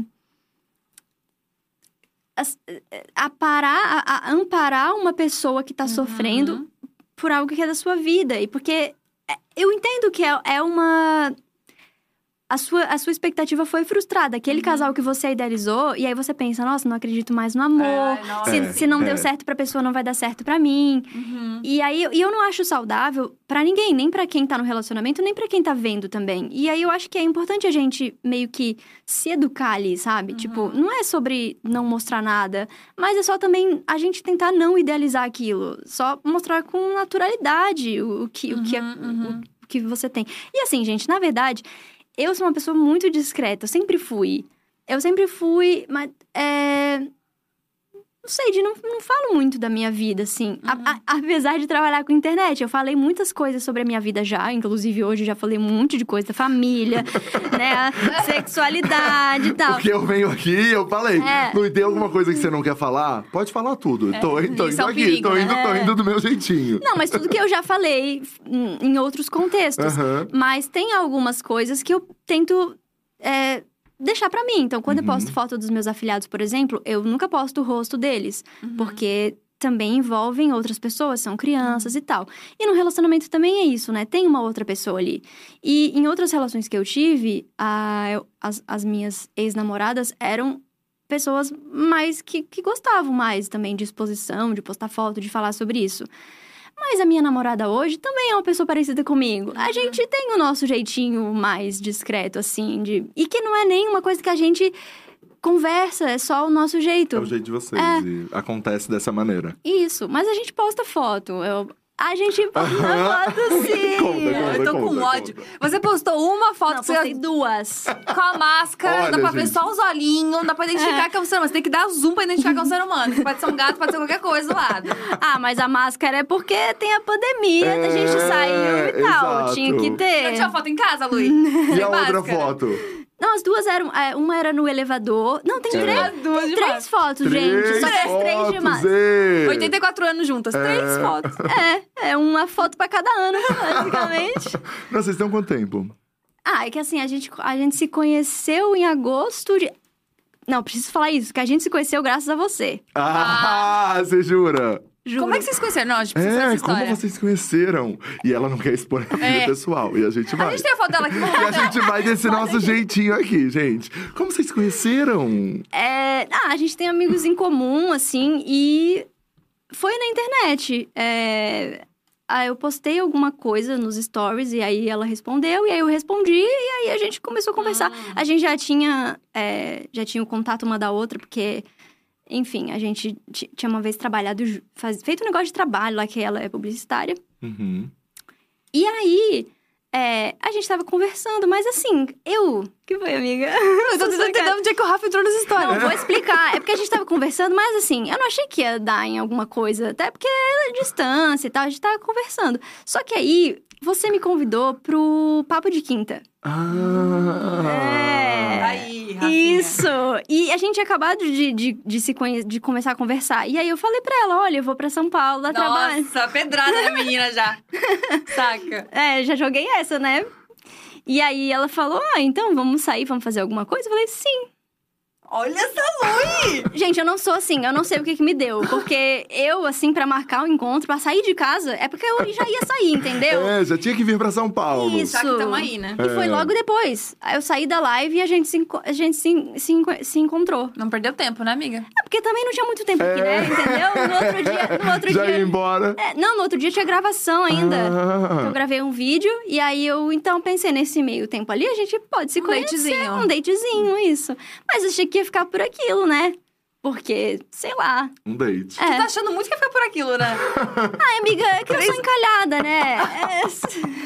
as- é, aparar, a- a- amparar uma pessoa que tá sofrendo por algo que é da sua vida. E porque é, eu entendo que é, é uma a sua, a sua expectativa foi frustrada. Aquele casal que você idealizou, e aí você pensa, nossa, não acredito mais no amor. É, se, É, se não é. deu certo pra pessoa, não vai dar certo pra mim. Uhum. E aí, e eu não acho saudável pra ninguém, nem pra quem tá no relacionamento, nem pra quem tá vendo também. E aí eu acho que é importante a gente meio que se educar ali, sabe? Tipo, não é sobre não mostrar nada, mas é só também a gente tentar não idealizar aquilo, só mostrar com naturalidade o, o que o que é- o- o que você tem. E assim, gente, na verdade, eu sou uma pessoa muito discreta, eu sempre fui. Eu sempre fui, mas é, não sei, de não, não falo muito da minha vida, assim. A- a- apesar de trabalhar com internet, eu falei muitas coisas sobre a minha vida já. Inclusive, hoje já falei um monte de coisa da família, né? A sexualidade e tal. Porque eu venho aqui eu falei, É. não tem alguma coisa que você não quer falar? Pode falar tudo. tô, tô isso indo é aqui, perigo, tô, indo, né? tô indo do meu jeitinho. Não, mas tudo que eu já falei em em outros contextos. Aham. Mas tem algumas coisas que eu tento é, deixar pra mim. Então, quando eu posto foto dos meus afiliados, por exemplo, eu nunca posto o rosto deles. Porque também envolvem outras pessoas, são crianças e tal. E no relacionamento também é isso, né? Tem uma outra pessoa ali. E em outras relações que eu tive, a- eu- as, as minhas ex-namoradas eram pessoas mais que, que gostavam mais também de exposição, de postar foto, de falar sobre isso. Mas a minha namorada hoje também é uma pessoa parecida comigo. A gente tem o nosso jeitinho mais discreto, assim, de. E que não é nem uma coisa que a gente conversa, é só o nosso jeito. É o jeito de vocês. É. E acontece dessa maneira. Isso, mas a gente posta foto. Eu, A gente postou foto, sim. Conta, conta. Eu tô com conta, ódio. conta. Você postou uma foto Não, que você postei duas. com a máscara, Olha, dá pra ver gente. só os olhinhos, dá pra identificar que é um ser humano. Você tem que dar zoom pra identificar que é um ser humano. Pode ser um gato, pode ser qualquer coisa do lado. Ah, mas a máscara é porque tem a pandemia, a gente É, saiu e tal. exato. Tinha que Não ter. tinha foto em casa, Luiz? E a outra foto? Não, as duas eram. é, Uma era no elevador. Não, tem três, As duas tem três fotos, gente. Só três de máscara. ei! 84 anos juntas, três fotos. É, é uma foto pra cada ano, basicamente. Não, vocês estão quanto tempo? Ah, é que assim, a gente, a gente se conheceu em agosto de. Não, preciso falar isso, que a gente se conheceu graças a você. Ah, você jura? Juro. Como é que vocês se conheceram? Não, a gente precisa É, como vocês se conheceram? E ela não quer expor a vida É. pessoal. E a gente A vai. gente tem a foto dela aqui. E a gente vai desse nosso jeitinho aqui, gente. Como vocês se conheceram? É, ah, a gente tem amigos em comum, assim, e foi na internet. É, ah, eu postei alguma coisa nos stories e aí ela respondeu, e aí eu respondi, e aí a gente começou a conversar. A gente já tinha, é, já tinha o contato uma da outra, porque, enfim, a gente ti- tinha uma vez trabalhado, faz- feito um negócio de trabalho lá, que ela é publicitária. Uhum. E aí, é, a gente tava conversando, mas assim, eu. Que foi, amiga? Eu tô tentando entender onde é que o Rafa entrou nessa história. Não, vou explicar. É porque a gente tava conversando, mas assim, eu não achei que ia dar em alguma coisa, até porque é distância e tal, a gente tava conversando. Só que aí, você me convidou pro Papo de Quinta. Ah. É. Aí, Rafinha. Isso! E a gente tinha acabado de, de, de se conhe... de começar a conversar. E aí eu falei pra ela: olha, eu vou pra São Paulo dar trabalho. Nossa, pedrada da menina já. Saca? É, já joguei essa, né? E aí ela falou: ah, então vamos sair, vamos fazer alguma coisa? Eu falei: sim. Olha essa Lui! Gente, eu não sou assim, eu não sei o que, que me deu. Porque eu, assim, pra marcar o encontro, pra sair de casa, é porque eu já ia sair, entendeu? É, já tinha que vir pra São Paulo. Isso. Já que tamo aí, né? E foi É. logo depois. Eu saí da live e a gente se, a gente se, se, se encontrou. Não perdeu tempo, né, amiga? É porque também não tinha muito tempo aqui, né? Entendeu? No outro dia. No outro já dia... ia embora. É, não, no outro dia tinha gravação ainda. Eu Ah. gravei um vídeo e aí eu então pensei nesse meio tempo ali, a gente pode se Um conhecer. datezinho. Um datezinho, isso. Mas achei que ia ficar por aquilo, né? Porque, sei lá. Um date. Você tá É. achando muito que ia ficar por aquilo, né? Ai, amiga, é que eu sou encalhada, né? É...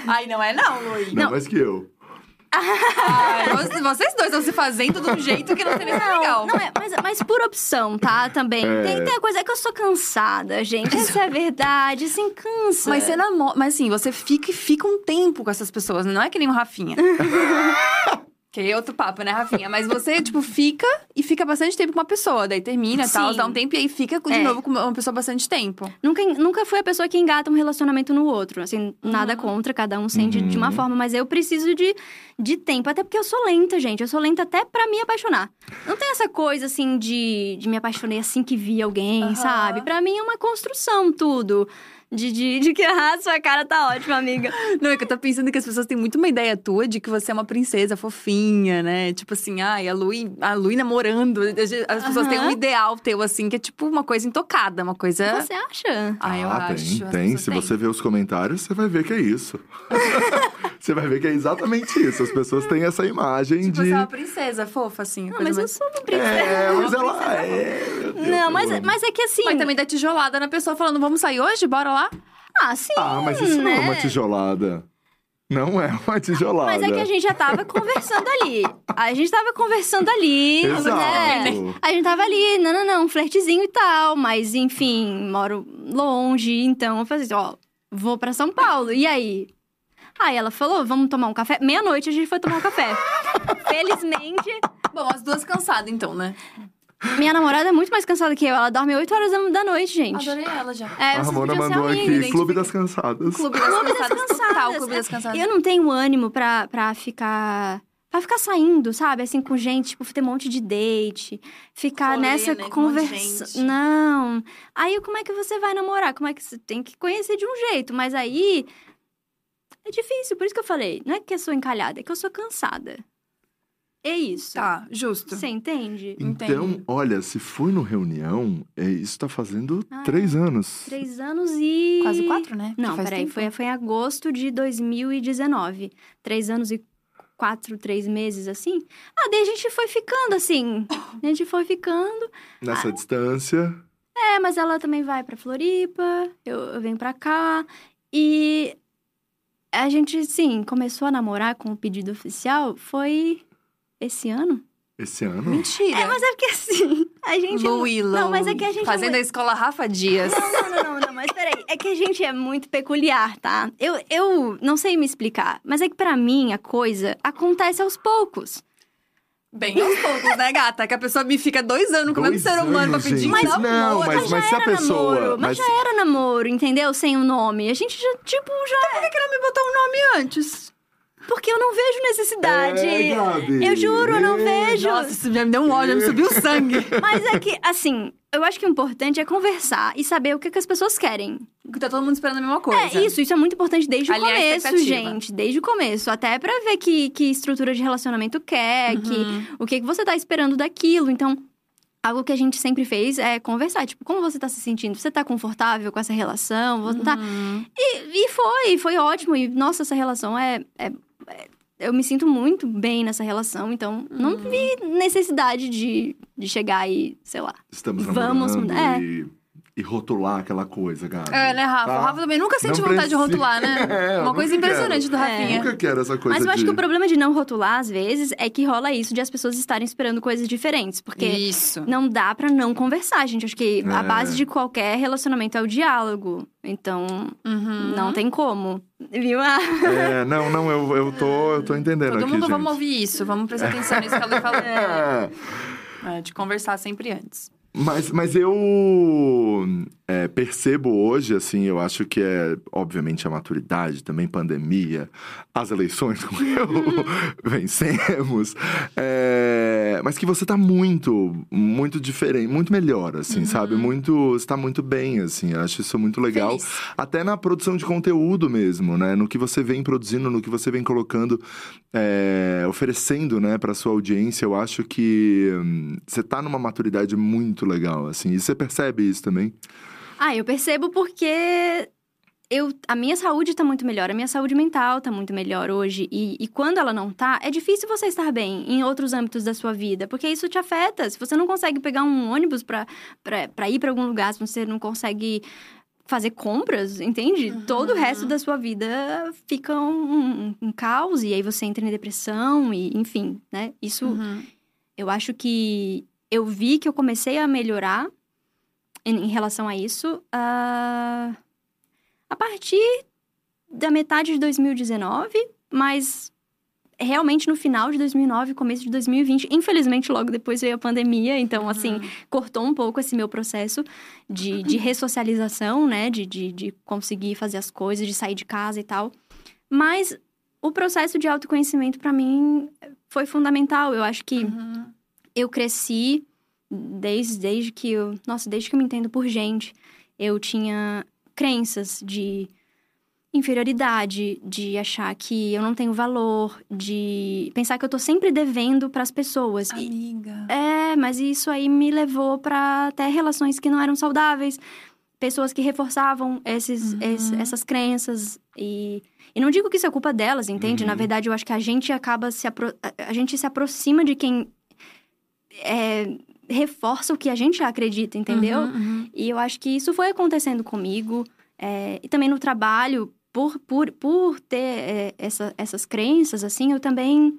Ai, não é não, Luiz. Não, mais que eu. Ai, vocês- dois estão se fazendo de um jeito que não seria legal. Não, é, mas, mas por opção, tá? Também. É. Tem, tem a coisa é que eu sou cansada, gente. Essa é a verdade, assim, cansa. Mas você namora. Mas assim, você fica e fica um tempo com essas pessoas, não é que nem o Rafinha. que é outro papo, né, Rafinha? Mas você, tipo, fica e fica bastante tempo com uma pessoa. Daí termina e tal, dá um tempo e aí fica de É. novo com uma pessoa bastante tempo. Nunca, nunca fui a pessoa que engata um relacionamento no outro. Assim, nada contra, cada um sente de uma forma, mas eu preciso de, de tempo. Até porque eu sou lenta, gente. Eu sou lenta até pra me apaixonar. Não tem essa coisa, assim, de, de me apaixonei assim que vi alguém, Aham. sabe? Pra mim é uma construção, tudo. De, de, de que, ah, sua cara tá ótima, amiga. Não, é que eu tô pensando que as pessoas têm muito uma ideia tua de que você é uma princesa fofinha, né? Tipo assim, ai, a Lui, a Lui namorando. As pessoas têm um ideal teu, assim, que é tipo uma coisa intocada, uma coisa. Você acha? Ah, eu ah, acho. tem, as tem. Se têm. você ver os comentários, você vai ver que é isso. você vai ver que é exatamente isso. As pessoas têm essa imagem Tipo, de. você é uma princesa fofa, assim. Não, coisa mas eu mais- sou uma princesa. É, mas ela é. Não, eu mas, amo. mas é que assim. Mas também dá tijolada na pessoa falando, vamos sair hoje? Bora lá? Ah, sim. Ah, mas isso não é uma né? tijolada. Não é uma tijolada. Mas é que a gente já tava conversando ali. A gente tava conversando ali. Exato. né? A gente tava ali, não, não, não, um flertezinho e tal. Mas, enfim, moro longe. Então, eu falei assim, ó, vou pra São Paulo. E aí? Aí ela falou, vamos tomar um café. Meia-noite a gente foi tomar um café. Felizmente, Bom, as duas cansadas, então, né? Minha namorada é muito mais cansada que eu. Ela dorme 8 horas da- noite, gente. Adorei ela já. É, A vocês Ramona podiam ser mandou amigas, aqui. Clube das Cansadas. Clube das Clube das Cansadas. Total. Clube das Cansadas. Eu não tenho ânimo pra, pra ficar. Pra ficar saindo, sabe? Assim, com gente, tipo, ter um monte de date. Ficar Rolê, nessa né, com um conversa. gente. Não. Aí, como é que você vai namorar? Como é que você tem que conhecer de um jeito? Mas aí. É difícil, por isso que eu falei. Não é que eu sou encalhada, é que eu sou cansada. É isso. Tá, justo. Você entende? Então, Entendi. olha, se foi no reunião, é, isso tá fazendo Ah, três anos. Três anos e. Quase quatro, né? Não, peraí, tempo. foi, foi em agosto de 2019. Três anos e quatro, três meses, assim. Ah, daí a gente foi ficando, assim. A gente foi ficando. Nessa Ah. distância. É, mas ela também vai pra Floripa, eu, eu venho pra cá. E a gente, sim, começou a namorar com o pedido oficial foi esse ano. Esse ano? Mentira. É, mas é porque assim, a gente. Lu Willow. Não, mas é que a gente. é Fazendo a muito- escola Rafa Dias. Não, não, não, não, não, mas peraí. É que a gente é muito peculiar, tá? Eu, eu não sei me explicar, mas é que pra mim a coisa acontece aos poucos. Bem aos poucos, né, gata? Que a pessoa me fica dois anos com o mesmo Dois ser humano pra anos, pedir gente. namoro. Não, mas, mas se a Era pessoa. namoro, mas, já era namoro, entendeu? Sem o nome. A gente já, tipo, já. Por que que não me botou um nome antes? Porque eu não vejo necessidade. É, Gabi. eu juro, eu não É. vejo. Nossa, isso já me deu um ódio, já me subiu o sangue. Mas é que, assim, eu acho que o importante é conversar e saber o que, que as pessoas querem. Tá todo mundo esperando a mesma coisa. É, isso, isso é muito importante desde Alinhar o a começo, gente. Desde o começo. Até pra ver que, que estrutura de relacionamento quer, Uhum. que, o que, que você tá esperando daquilo. Então, algo que a gente sempre fez é conversar. Tipo, como você tá se sentindo? Você tá confortável com essa relação? Você tá... Uhum. E, e foi, foi ótimo. E, nossa, essa relação é... é- é- eu me sinto muito bem nessa relação, então não Uhum. vi necessidade de, de chegar e, sei lá. Estamos Vamos mudar. e, e rotular aquela coisa, Gabi. É, né, Rafa? Tá? O Rafa também nunca sente Não vontade de rotular, né? É, Uma coisa impressionante quero. do Rafinha. Nunca quero essa coisa Mas eu acho de... que o problema de não rotular, às vezes, é que rola isso de as pessoas estarem esperando coisas diferentes. Porque Isso. não dá pra não conversar, gente. Acho que a É. base de qualquer relacionamento é o diálogo. Então, Uhum. não tem como. Viu? Ah, É, não, não, eu, eu, tô, eu tô entendendo Todo aqui, mundo, gente. vamos ouvir isso. Vamos prestar atenção nisso que a Lu falou. É. É, de conversar sempre antes. Mas, mas eu é, percebo hoje, assim, eu acho que é, obviamente, a maturidade, também pandemia, as eleições, como eu vencemos, é, mas que você tá muito, muito diferente, muito melhor, assim, sabe? Muito, você tá muito bem, assim, eu acho isso muito legal. Feliz. Até na produção de conteúdo mesmo, né? No que você vem produzindo, no que você vem colocando, é, oferecendo, né, pra sua audiência, eu acho que hum, você tá numa maturidade muito legal, assim. E você percebe isso também? Ah, eu percebo porque eu, a minha saúde tá muito melhor, a minha saúde mental tá muito melhor hoje. E, e quando ela não tá, é difícil você estar bem em outros âmbitos da sua vida, porque isso te afeta. Se você não consegue pegar um ônibus pra ir pra algum lugar, se você não consegue fazer compras, entende? Todo o resto da sua vida fica um, um- um caos, e aí você entra em depressão, e enfim, né? Isso Uhum. eu acho que eu vi que eu comecei a melhorar em, em relação a isso ah, a partir da metade de 2019, mas realmente no final de 2009, começo de 2020. Infelizmente, logo depois veio a pandemia, então, assim, cortou um pouco esse meu processo de, de ressocialização, né? De, de, de conseguir fazer as coisas, de sair de casa e tal. Mas o processo de autoconhecimento, para mim, foi fundamental. Eu acho que Uhum. eu cresci desde, desde que eu. Nossa, desde que eu me entendo por gente. Eu tinha crenças de inferioridade, de achar que eu não tenho valor, de pensar que eu tô sempre devendo pras pessoas. E- Amiga. é, mas isso aí me levou pra até relações que não eram saudáveis, pessoas que reforçavam esses, es- essas crenças e e não digo que isso é culpa delas, entende? Na verdade, eu acho que a gente acaba se apro- a- a gente se aproxima de quem é, reforça o que a gente acredita, entendeu? Uhum, uhum. E eu acho que isso foi acontecendo comigo. é, e também no trabalho, por, por, por ter é, essa- essas crenças, assim, eu também.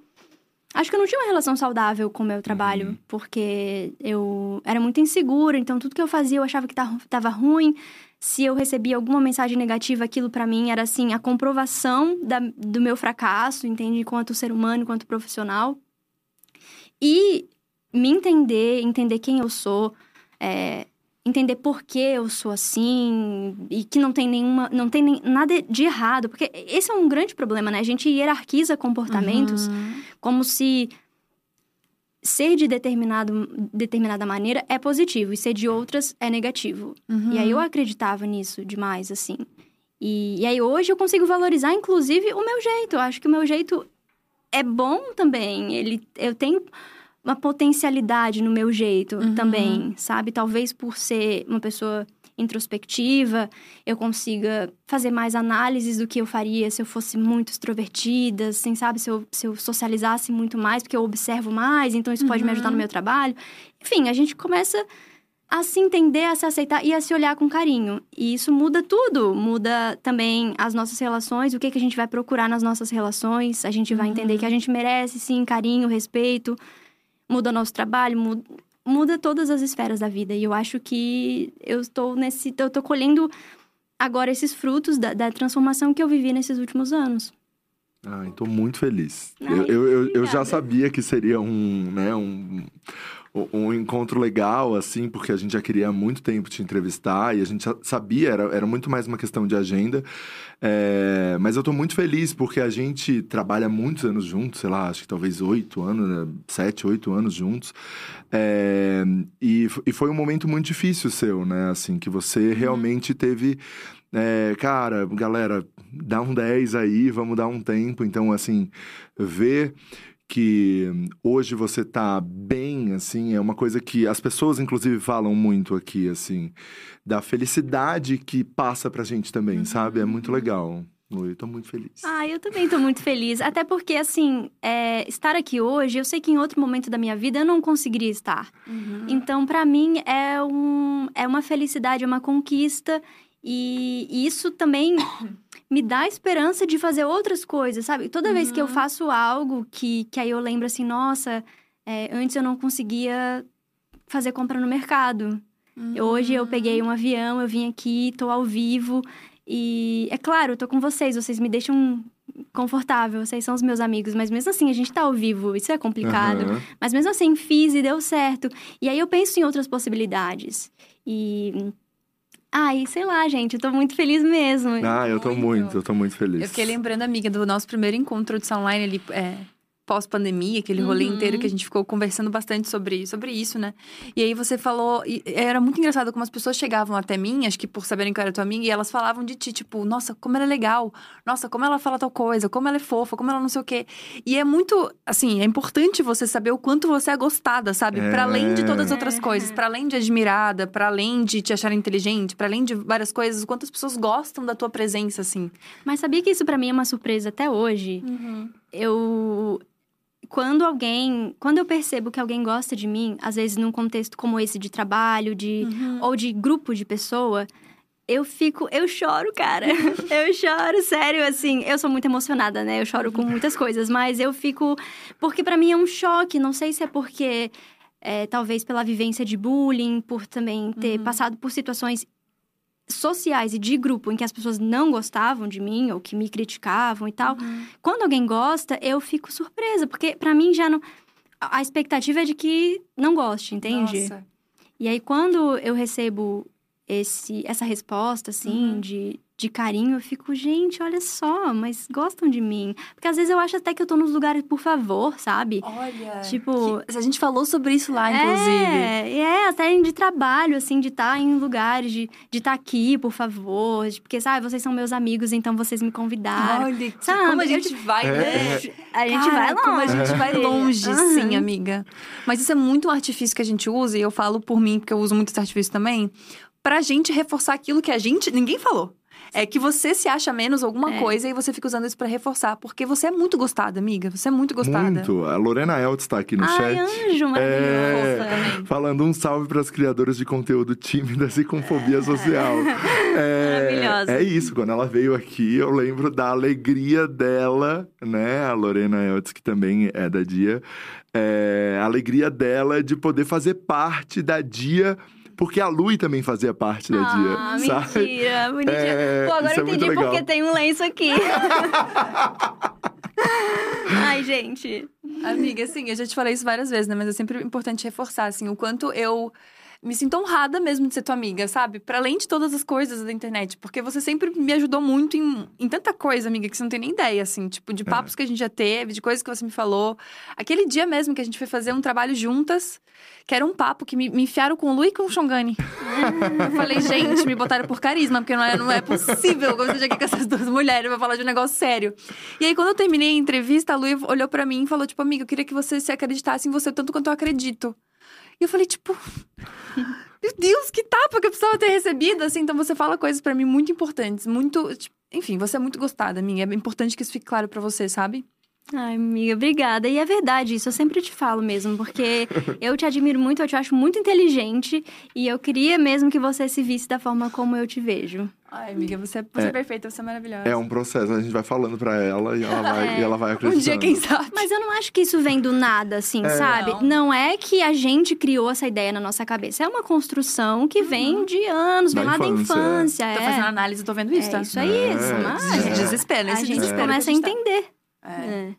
Acho que eu não tinha uma relação saudável com o meu trabalho, porque eu era muito insegura, então tudo que eu fazia eu achava que tá- tava ruim. Se eu recebia alguma mensagem negativa, aquilo pra mim era assim, a comprovação da- do meu fracasso, entende? Enquanto ser humano, enquanto profissional. E me entender, entender quem eu sou, é, entender por que eu sou assim e que não tem nenhuma, não tem nem, nada de errado, porque esse é um grande problema, né? A gente hierarquiza comportamentos Uhum. como se ser de determinado, determinada maneira é positivo e ser de outras é negativo. Uhum. E aí eu acreditava nisso demais, assim. E, e aí hoje eu consigo valorizar, inclusive, o meu jeito. Eu acho que o meu jeito é bom também. Ele, eu tenho uma potencialidade no meu jeito Uhum. também, sabe? Talvez por ser uma pessoa introspectiva, eu consiga fazer mais análises do que eu faria se eu fosse muito extrovertida, assim, sabe? Se eu, se eu socializasse muito mais, porque eu observo mais, então isso pode me ajudar no meu trabalho. Enfim, a gente começa a se entender, a se aceitar e a se olhar com carinho. E isso muda tudo. Muda também as nossas relações, o que, que a gente vai procurar nas nossas relações. A gente vai entender que a gente merece, sim, carinho, respeito. Muda nosso trabalho, muda, muda todas as esferas da vida. E eu acho que eu estou nesse. Eu estou colhendo agora esses frutos da, da transformação que eu vivi nesses últimos anos. Ah, estou muito feliz. Ai, eu, eu, eu, já sabia que seria um, né, um, um encontro legal, assim, porque a gente já queria há muito tempo te entrevistar e a gente sabia, era, era muito mais uma questão de agenda. É, mas eu estou muito feliz porque a gente trabalha muitos anos juntos, sei lá, acho que talvez oito anos, né, sete, oito anos juntos. É, e, e foi um momento muito difícil seu, né? Assim, que você realmente teve. é, cara, galera, dá um 10 aí, vamos dar um tempo. Então, assim, ver que hoje você tá bem, assim, é uma coisa que as pessoas, inclusive, falam muito aqui, assim, da felicidade que passa pra gente também, sabe? É muito legal. Eu tô muito feliz. Ah, eu também tô muito feliz. Até porque, assim, é, estar aqui hoje, eu sei que em outro momento da minha vida eu não conseguiria estar. Então, pra mim, é, um, é uma felicidade, é uma conquista. E, e isso também me dá esperança de fazer outras coisas, sabe? Toda vez que eu faço algo que, que aí eu lembro assim, nossa, é, antes eu não conseguia fazer compra no mercado. Hoje eu peguei um avião, eu vim aqui, tô ao vivo. E é claro, eu tô com vocês, vocês me deixam confortável, vocês são os meus amigos, mas mesmo assim a gente tá ao vivo, isso é complicado. Aham. Mas mesmo assim, fiz e deu certo. E aí eu penso em outras possibilidades. E. Ai, sei lá, gente, eu tô muito feliz mesmo. Ah, eu tô Muito. muito, eu tô muito feliz. Eu fiquei lembrando, amiga, do nosso primeiro encontro de online ali, é, pós-pandemia, aquele rolê Uhum. inteiro que a gente ficou conversando bastante sobre, sobre isso, né? E aí você falou, e era muito engraçado como as pessoas chegavam até mim, acho que por saberem que eu era tua amiga, e elas falavam de ti, tipo, nossa, como ela é legal, nossa, como ela fala tal coisa, como ela é fofa, como ela não sei o quê. E é muito, assim, é importante você saber o quanto você é gostada, sabe? É. Pra além de todas as outras É. coisas, pra além de admirada, pra além de te achar inteligente, pra além de várias coisas, o quanto as pessoas gostam da tua presença, assim. Mas sabia que isso pra mim é uma surpresa até hoje? Eu. Quando alguém. Quando eu percebo que alguém gosta de mim, às vezes num contexto como esse de trabalho, de. ou de grupo de pessoa. Eu fico, eu choro, cara. eu choro, sério, assim. Eu sou muito emocionada, né? Eu choro com muitas coisas, mas eu fico. Porque pra mim é um choque. Não sei se é porque. é, talvez pela vivência de bullying, por também ter passado por situações sociais e de grupo em que as pessoas não gostavam de mim ou que me criticavam e tal. Quando alguém gosta, eu fico surpresa, porque pra mim já não. A expectativa é de que não goste, entende? Nossa. E aí, quando eu recebo esse, essa resposta, assim, de, de carinho, eu fico, gente, olha só, mas gostam de mim. Porque às vezes eu acho até que eu tô nos lugares por favor, sabe? Olha. Tipo- que- a gente falou sobre isso lá, inclusive. É, é, até de trabalho, assim, de estar em lugares, de estar aqui, por favor. de- Porque, sabe, vocês são meus amigos, então vocês me convidaram. Olha, Sabe, como a eu- gente vai, É, né? A gente Cara, vai longe. Como a gente vai longe, Aham. sim, amiga. Mas isso é muito um artifício que a gente usa, e eu falo por mim, porque eu uso muito esse artifício também, pra gente reforçar aquilo que a gente. Ninguém falou. É que você se acha menos alguma É. coisa e você fica usando isso pra reforçar. Porque você é muito gostada, amiga. Você é muito gostada. Muito. A Lorena Eltz tá aqui no Ai, chat. anjo, É, falando um salve para as criadoras de conteúdo tímidas e com fobia social. É, Maravilhosa. é isso, quando ela veio aqui, eu lembro da alegria dela, né? A Lorena Eltz, que também é da Dia. É, a alegria dela de poder fazer parte da Dia, porque a Lui também fazia parte da Ah, Dia, sabe? mentira, bonitinha. É, Pô, agora isso é eu muito entendi legal. porque tem um lenço aqui. Ai, gente. Amiga, assim, eu já te falei isso várias vezes, né? Mas é sempre importante reforçar, assim, o quanto eu me sinto honrada mesmo de ser tua amiga, sabe? Pra além de todas as coisas da internet. Porque você sempre me ajudou muito em, em tanta coisa, amiga, que você não tem nem ideia, assim. Tipo, de papos que a gente já teve, de coisas que você me falou. Aquele dia mesmo que a gente foi fazer um trabalho juntas, que era um papo que me, me enfiaram com o Lu e com o Xongani. eu falei, gente, me botaram por carisma, porque não é, não é possível que eu esteja aqui com essas duas mulheres pra falar de um negócio sério. E aí, quando eu terminei a entrevista, a Lu olhou pra mim e falou, tipo, amiga, eu queria que você se acreditasse em você tanto quanto eu acredito. E eu falei, tipo, meu Deus, que tapa que eu precisava ter recebido, assim. Então, você fala coisas pra mim muito importantes, muito... tipo, enfim, você é muito gostada, minha. É importante que isso fique claro pra você, sabe? Ai, amiga, obrigada. E é verdade, isso eu sempre te falo mesmo, porque eu te admiro muito, eu te acho muito inteligente e eu queria mesmo que você se visse da forma como eu te vejo. Ai, amiga, você, é- você é, perfeita, você é maravilhosa. É um processo, a gente vai falando pra ela e ela vai, e ela vai Um acreditando. dia, quem sabe? Mas eu não acho que isso vem do nada, assim, sabe? Não. Não. é que a gente criou essa ideia na nossa cabeça. É uma construção que vem de anos, vem lá da infância. É. Tô fazendo análise, tô vendo isso, É tá? isso aí, É, isso, mas é. Se desespera, a gente começa a tá. entender. É.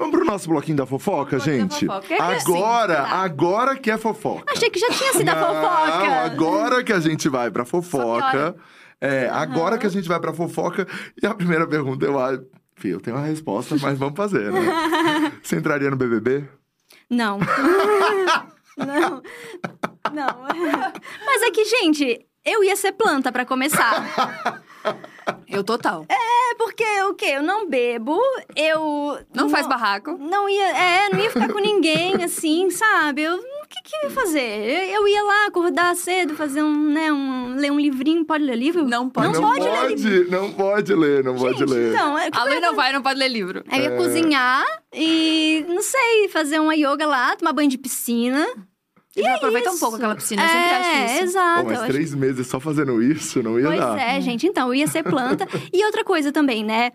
É. Vamos pro nosso bloquinho da fofoca, Bloquinho da gente? fofoca. Agora, Sim, tá. agora que é fofoca. Achei que já tinha sido a Não, fofoca. agora que a gente vai pra fofoca. É, agora que a gente vai pra fofoca. E a primeira pergunta, eu acho. Eu tenho uma resposta, mas vamos fazer, né? Você entraria no BBB? Não. não. Não. Mas é que, gente, eu ia ser planta pra começar. Eu total. É porque o quê? Eu não bebo, eu. Não faz barraco. Não ia. É, não ia ficar com ninguém, assim, sabe? Eu. O que, que eu ia fazer? Eu, eu ia lá acordar cedo, fazer um, né, um. ler um livrinho. Pode ler livro? Não pode. Não, pode, ler livro. Não pode ler, não pode Gente, ler. então, é, A Lu não vai, não pode ler livro. Eu ia cozinhar e, não sei, fazer uma yoga lá, tomar banho de piscina. E aproveita um pouco aquela piscina, eu sempre acho É, isso. exato. Pô, mas eu acho três meses só fazendo isso, não ia Pois dar. é, gente. Então, eu ia ser planta. e outra coisa também, né?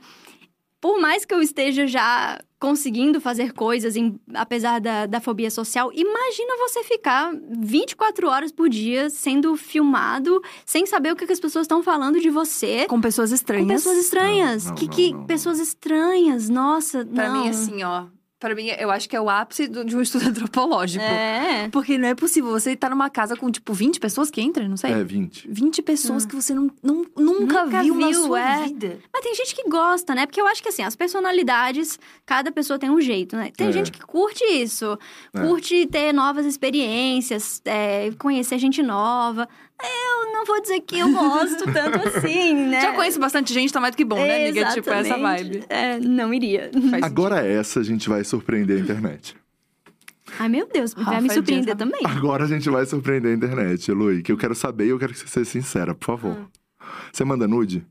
Por mais que eu esteja já conseguindo fazer coisas, em- apesar da, da fobia social, imagina você ficar 24 horas por dia sendo filmado, sem saber o que, que as pessoas estão falando de você. Com pessoas estranhas. Com pessoas estranhas. Não, não, que, não, que não, não. pessoas estranhas, nossa, Pra não. mim, assim, ó. Pra mim, eu acho que é o ápice do- de um estudo antropológico. É. Porque não é possível você tá numa casa com, tipo, 20 pessoas que entram, não sei. É, 20. 20 pessoas que você não, não- nunca, Hum. Nunca viu, na viu, sua é. vida. Mas tem gente que gosta, né? Porque eu acho que assim, as personalidades, cada pessoa tem um jeito, né? Tem É. gente que curte isso, É. curte ter novas experiências, é, conhecer gente nova. Eu não vou dizer que eu gosto tanto assim, né? Já conheço bastante gente, tá mais do que bom, né, amiga? Tipo, essa Exatamente. vibe. É, não iria. Faz Agora essa a gente vai surpreender a internet. Ai, meu Deus, vai Rafa me é surpreender também. Agora a gente vai surpreender a internet, Lui. Que eu quero saber e eu quero que você seja sincera, por favor. Hum. Você manda nude?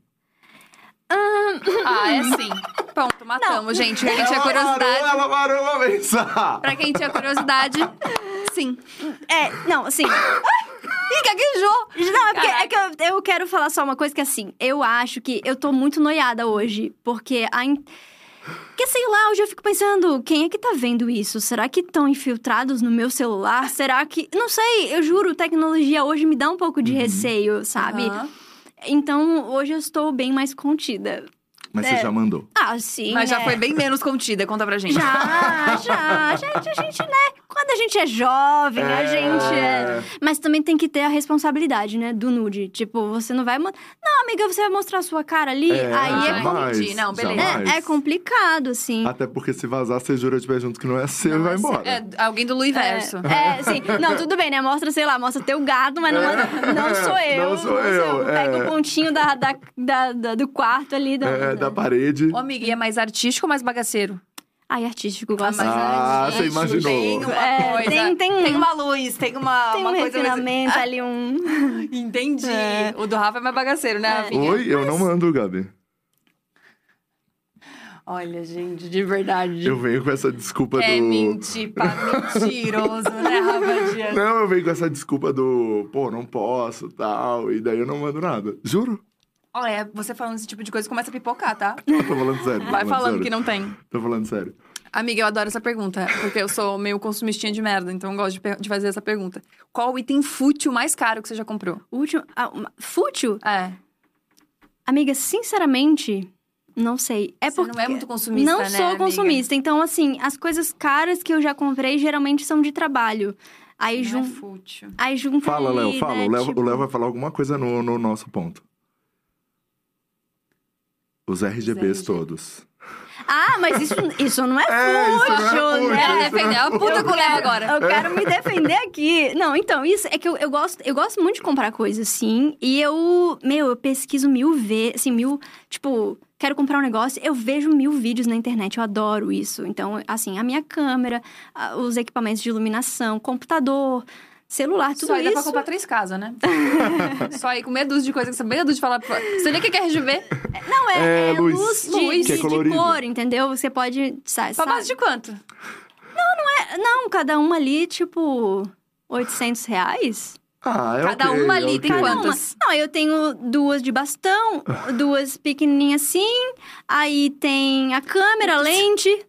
Ah, é sim. Pronto, matamos, gente. Pra quem tinha parou, curiosidade. ela parou pra pensar. Pra quem tinha curiosidade, sim. É, não, assim. Ih, gaguejou! Não, é porque é que eu, eu quero falar só uma coisa que assim, eu acho que eu tô muito noiada hoje, porque a. in- Porque sei lá, hoje eu fico pensando, quem é que tá vendo isso? Será que estão infiltrados no meu celular? Será que. Não sei, eu juro, tecnologia hoje me dá um pouco de receio, sabe? Aham. Então, hoje eu estou bem mais contida. Mas É. você já mandou. Ah, sim. Mas já né? foi bem menos contida, conta pra gente. Já, já. Gente, a gente, né? Quando a gente é jovem, a É. gente é. Mas também tem que ter a responsabilidade, né? Do nude. Tipo, você não vai. Não, amiga, você vai mostrar a sua cara ali. É, aí é, jamais, entendi. Não, beleza. é, é complicado, assim. Até porque se vazar, você jura de pé junto que não é seu e vai embora. É, alguém do Luiverso. É, sim. Não, tudo bem, né? Mostra, sei lá, mostra teu gato, mas não, manda- não sou eu. Não sou eu, Pega é. o pontinho da, da, da- da- do quarto ali. Da, É, da parede. Ô, amiga, e é mais artístico ou mais bagaceiro? Ai, artístico, gosto. mais Ah, você imaginou. Tem uma É, coisa. tem- tem- uma luz, tem uma, Tem uma um coisa. mais- refinamento ali, um. Entendi. É. O do Rafa é mais bagaceiro, né, Rafinha? Oi, eu não mando, Gabi. Olha, gente, de verdade. Eu venho com essa desculpa É do. mentir, pá, mentiroso, né, Rafa Dias? Não, eu venho com essa desculpa do, pô, não posso, tal, e daí eu não mando nada. Juro. Olha, você falando esse tipo de coisa começa a pipocar, tá? Eu tô falando sério. tô Vai falando sério. que não tem. Tô falando sério. Amiga, eu adoro essa pergunta, porque eu sou meio consumistinha de merda, então eu gosto de, de fazer essa pergunta. Qual o item fútil mais caro que você já comprou? Último. ah, uma- fútil? É. Amiga, sinceramente, não sei. É Você porque. não é muito consumista, Não né, sou amiga? consumista. Então, assim, as coisas caras que eu já comprei geralmente são de trabalho. Aí, Não jun... é fútil. Aí junta Fala, ali, Léo, fala. né, o, Léo, tipo- o Léo vai falar alguma coisa no, no nosso ponto. Os RGBs RGB. todos. Ah, mas isso, isso não é É, é fútil, né? Ela defendeu a puta com o Léo agora. Eu quero me defender aqui. Não, então, isso é que eu, eu, gosto, eu gosto muito de comprar coisas, sim. E eu, meu, eu pesquiso mil vezes, assim, mil. Tipo, quero comprar um negócio, eu vejo mil vídeos na internet, eu adoro isso. Então, assim, a minha câmera, os equipamentos de iluminação, computador. Celular, tudo Só aí dá isso. pra comprar três casas, né? Só aí com meia dúzia de coisa que você meia dúzia de falar. pra- Você nem o que quer RGB? Não, é, É, é luz. luz, de, Luz. de- é de cor, entendeu? Você pode. Sabe, Pra base de quanto? Não, cada uma ali, tipo, 800 reais. Ah, é Cada ok, uma ali tem quanto? Uma. Quantas? Não, eu tenho duas de bastão, duas pequenininhas assim. Aí tem a câmera, a lente.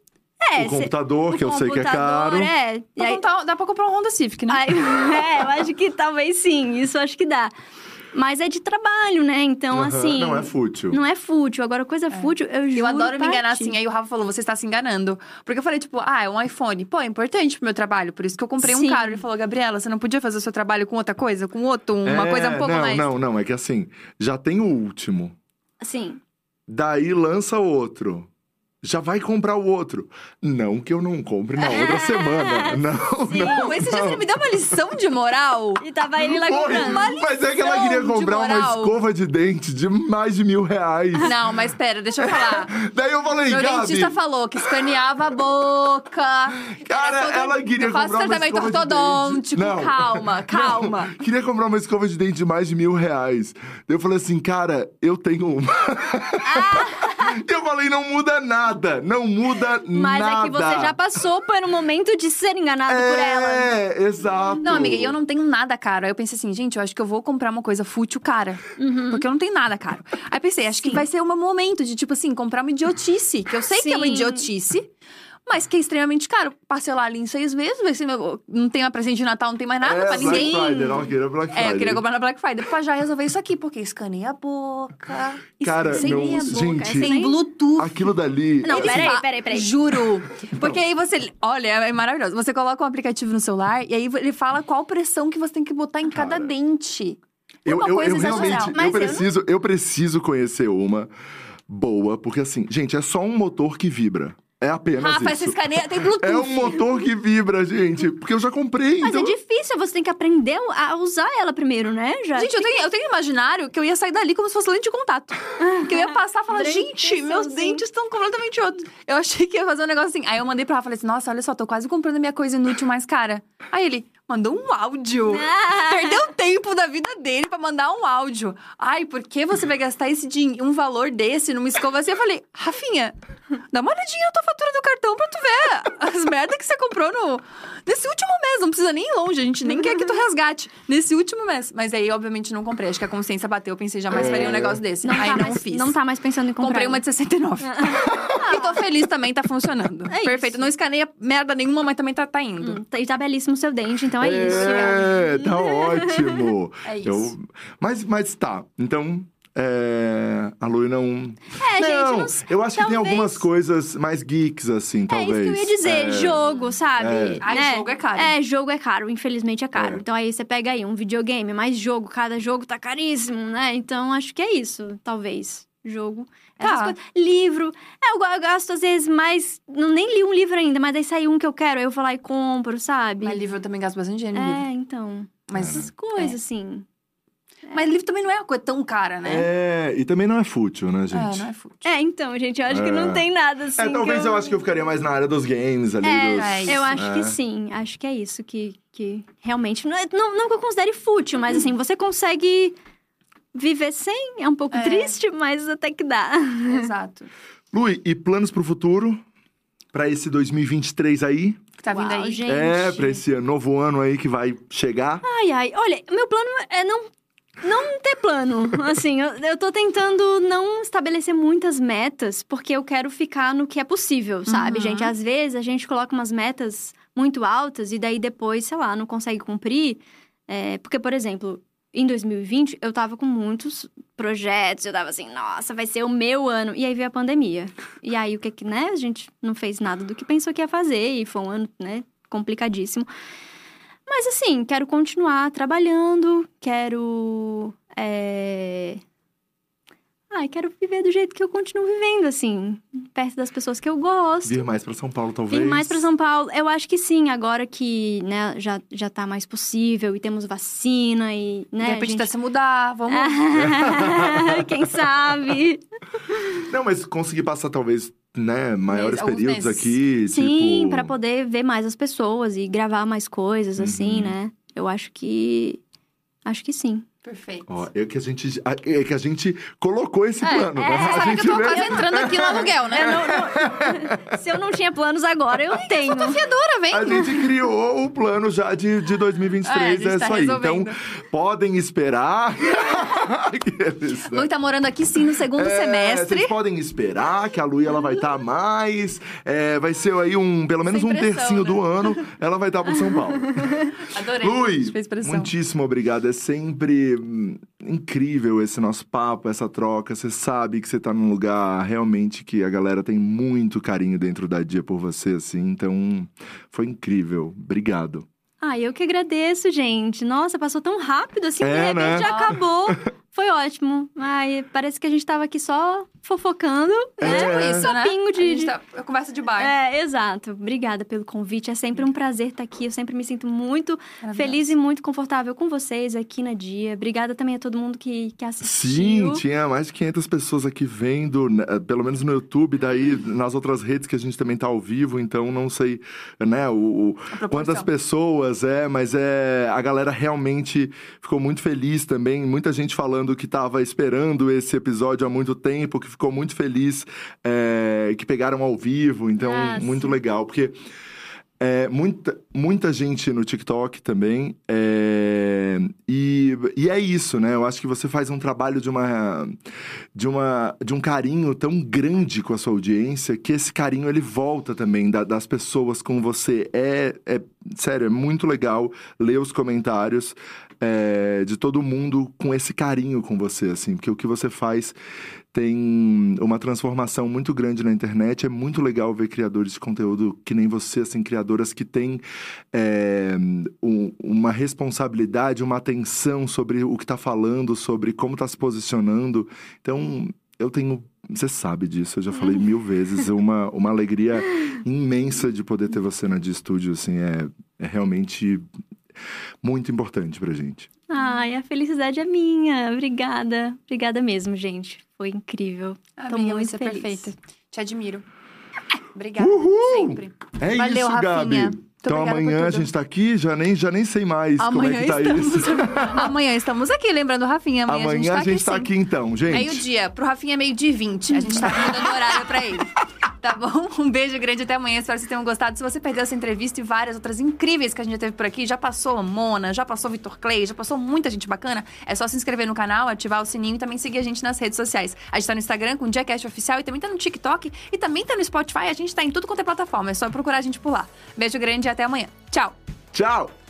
É, O computador, o que eu sei que é computador, caro. É, E Dá, aí- pra comprar- dá pra comprar um Honda Civic, né? aí- é, eu acho que talvez sim, isso acho que dá. Mas é de trabalho, né? Então, assim. Não é fútil. Não é fútil. Agora, coisa fútil, eu juro. Eu adoro me pra enganar ti. assim. Aí o Rafa falou, você está se enganando. Porque eu falei, tipo, ah, é um iPhone. Pô, é importante pro meu trabalho. Por isso que eu comprei um Sim. caro. Ele falou, Gabriela, você não podia fazer o seu trabalho com outra coisa? Com outro? Uma É, coisa um pouco não, mais. Não, não, é que assim, já tem o último. Assim. Daí lança outro. Já vai comprar o outro. Não que eu não compre na outra semana. Não, não. Não, esse dia você me deu uma lição de moral. E tava ele lá Foi, comprando. mas é que ela queria de comprar uma moral. escova de dente de mais de mil reais. Não, mas pera, deixa eu falar. Daí eu falei, Meu Gabi, dentista falou que escaneava a boca. Cara, todo- ela queria Eu faço comprar uma tratamento escova de ortodôntico. dente. Não. Calma, calma. Não, queria comprar uma escova de dente de mais de mil reais. Daí eu falei assim, cara, eu tenho uma. eu falei, não muda nada. Não muda Mas nada. é que você já passou por um momento de ser enganado por ela. É, exato. Não, amiga, e eu não tenho nada caro. Aí eu pensei assim, gente, eu acho que eu vou comprar uma coisa fútil cara. Uhum. Porque eu não tenho nada caro. Aí pensei, acho que vai ser o meu momento de, tipo assim, comprar uma idiotice. Que eu sei que é uma Sim. idiotice. Mas que é extremamente caro. Parcelar ali em seis vezes, vai ser meu... não tem mais presente de Natal, não tem mais nada é, pra ninguém. Black Friday, não, queria Black Friday. É, eu queria comprar na Black Friday pra já resolver isso aqui, porque escaneia a boca. Cara, meu- a boca, gente, tem Bluetooth. Aquilo dali. Não, peraí, peraí, peraí. Juro. Porque aí você. Olha, é maravilhoso. Você coloca um aplicativo no celular e aí ele fala qual pressão que você tem que botar em cada Cara. dente. É Eu, uma eu, coisa eu realmente, excepcional. Mas eu eu não- preciso, eu preciso conhecer uma boa, porque assim, gente, é só um motor que vibra. É apenas Rafa, isso. essa escaneia tem Bluetooth. É um motor que vibra, gente. Porque eu já comprei. Mas então... é difícil, você tem que aprender a usar ela primeiro, né? Já. Gente, eu tenho, eu tenho imaginário que eu ia sair dali como se fosse lente de contato. que eu ia passar e falar, Dente, gente, meus sim. dentes estão completamente outros. Eu achei que ia fazer um negócio assim. Aí eu mandei pra Rafa, falei assim, nossa, olha só, tô quase comprando a minha coisa inútil mais cara. Aí ele, mandou um áudio. Perdeu tempo da vida dele pra mandar um áudio. Ai, por que você vai gastar esse din- um valor desse numa escova assim? Eu falei, Rafinha, dá uma olhadinha na tua fatura do cartão pra tu ver as merdas que você comprou no... nesse último mês. Não precisa nem ir longe, a gente nem quer que tu resgate. Nesse último mês. Mas aí, obviamente, não comprei. Acho que a consciência bateu. Eu pensei, jamais faria um negócio desse. aí tá não mais, fiz. Não tá mais pensando em comprar. Comprei uma de 69. e tô feliz também, tá funcionando. É isso. Perfeito. Não escaneia merda nenhuma, mas também tá, tá indo. Hum, Tá, e tá belíssimo o seu dente, então é, isso. É, tá ótimo. É isso. Eu- Mas, mas tá, então. É... A Lui não. É, gente, não, não sei, eu acho que tem talvez- algumas coisas mais geeks, assim, É talvez. isso que eu ia dizer, É. jogo, sabe? É. Ai, Né? jogo é caro. É, jogo é caro, infelizmente é caro. É. Então aí você pega aí um videogame, mais jogo, cada jogo tá caríssimo, né? Então acho que é isso, talvez. Jogo. Essas Tá. coisas. Livro. É, eu, eu gasto às vezes mais. Não, nem li um livro ainda, mas aí sai um que eu quero, aí eu vou lá e compro, sabe? Mas livro eu também gasto bastante dinheiro em livro. É, então. Mas, Essas coisas, assim. mas livro também não é uma coisa tão cara, né? É, e também não é fútil, né, gente? É, não é fútil. É, então, gente, eu acho que É. não tem nada assim. É, talvez que eu... acho que eu ficaria mais na área dos games ali. É, dos... é. Eu acho É. que sim, acho que é isso que, que realmente. Não, é- não, não que eu considere fútil, mas assim, você consegue viver sem. É um pouco É. triste, mas até que dá. Exato. Lui, e planos pro futuro? Pra esse 2023 aí? Que tá vindo Uau, aí. gente. É, pra esse novo ano aí que vai chegar. Ai, ai. Olha, o meu plano é não. Não ter plano. Assim, eu, eu tô tentando não estabelecer muitas metas, porque eu quero ficar no que é possível, sabe, Uhum. gente? Às vezes a gente coloca umas metas muito altas e daí depois, sei lá, não consegue cumprir. É, porque, por exemplo, em 2020 eu tava com muitos projetos, eu tava assim, nossa, vai ser o meu ano. E aí veio a pandemia. E aí o que que, né? A gente não fez nada do que pensou que ia fazer e foi um ano, né, complicadíssimo. Mas assim, quero continuar trabalhando, quero. É... Ai, quero viver do jeito que eu continuo vivendo, assim, perto das pessoas que eu gosto. Vir mais pra São Paulo, talvez. Vir mais pra São Paulo, eu acho que sim, agora que, né, já, já tá mais possível e temos vacina e, né, de repente gente... se mudar, vamos. Quem sabe? Não, mas conseguir passar talvez, né, maiores alguns períodos meses. aqui, Sim, tipo... pra poder ver mais as pessoas e gravar mais coisas, assim, Uhum. né? Eu acho que. Acho que sim. Perfeito. Ó, é que a gente, é que a gente colocou esse É, plano. é, né? a Sabe que gente eu tô mesmo- quase entrando aqui no aluguel, né? Se eu não tinha planos agora, eu tenho. Fiadora, vem. A gente criou o plano já de, de 2023, É, a é, gente tá isso aí. Então, podem esperar. Aqueles, né? Lu tá morando aqui sim no segundo É, semestre. Vocês podem esperar que a Lu ela vai estar mais. é, vai ser aí um, pelo menos um tercinho né? do ano, ela vai estar pro São Paulo. Adorei. Lui, muitíssimo obrigado. É sempre incrível esse nosso papo, essa troca. Você sabe que você tá num lugar realmente que a galera tem muito carinho dentro da Dia por você, assim. Então, foi incrível. Obrigado. Ah, eu que agradeço, gente. Nossa, passou tão rápido assim, É, de repente né? já acabou. Foi ótimo. Ai, parece que a gente tava aqui só fofocando, É. né? Tipo isso, né? Papinho de- A gente de- tá... Conversa de bar. É, exato. Obrigada pelo convite. É sempre um prazer estar aqui. Eu sempre me sinto muito feliz e muito confortável com vocês aqui na Dia. Obrigada também a todo mundo que, que assistiu. Sim, tinha mais de 500 pessoas aqui vendo, né, pelo menos no YouTube, daí nas outras redes que a gente também tá ao vivo, então não sei, né, o, o- quantas pessoas é, mas é a galera realmente ficou muito feliz também, muita gente falando que tava esperando esse episódio há muito tempo, que ficou muito feliz é, que pegaram ao vivo, então Ah, muito sim. legal, porque é, muita, muita gente no TikTok também. é, e, e é isso, né? Eu acho que você faz um trabalho de uma, de uma de um carinho tão grande com a sua audiência que esse carinho ele volta também da- das pessoas com você. É, é sério, é muito legal ler os comentários é, de todo mundo com esse carinho com você, assim, porque o que você faz tem uma transformação muito grande na internet. É muito legal ver criadores de conteúdo que nem você, assim, criadoras que têm é, um- uma responsabilidade, uma atenção sobre o que está falando, sobre como está se posicionando. Então, eu tenho. Você sabe disso, eu já falei mil vezes. Uma, uma alegria imensa de poder ter você na de estúdio, assim, é, é realmente muito importante pra gente. Ai, a felicidade é minha. Obrigada. Obrigada mesmo, gente. Foi incrível. Tô Amiga, muito você é feliz. perfeita. Te admiro. Obrigada. Uhul! Sempre. É Valeu, isso, Rafinha. Gabi. Muito então amanhã a gente tá aqui, já nem, já nem sei mais como Amanhã é que tá estamos. isso. Amanhã estamos aqui, lembrando o Rafinha. Amanhã, Amanhã a gente tá aqui, sim. então, gente. Meio-dia. Pro Rafinha é meio-dia e 20. A gente tá mudando horário pra ele. Tá bom? Um beijo grande até amanhã. Espero que vocês tenham gostado. Se você perdeu essa entrevista e várias outras incríveis que a gente já teve por aqui, já passou Mona, já passou Vitor Clay, já passou muita gente bacana. É só se inscrever no canal, ativar o sininho e também seguir a gente nas redes sociais. A gente tá no Instagram com o Diacast Oficial e também tá no TikTok e também tá no Spotify. A gente tá em tudo quanto é plataforma. É só procurar a gente por lá. Beijo grande e até amanhã. Tchau! Tchau!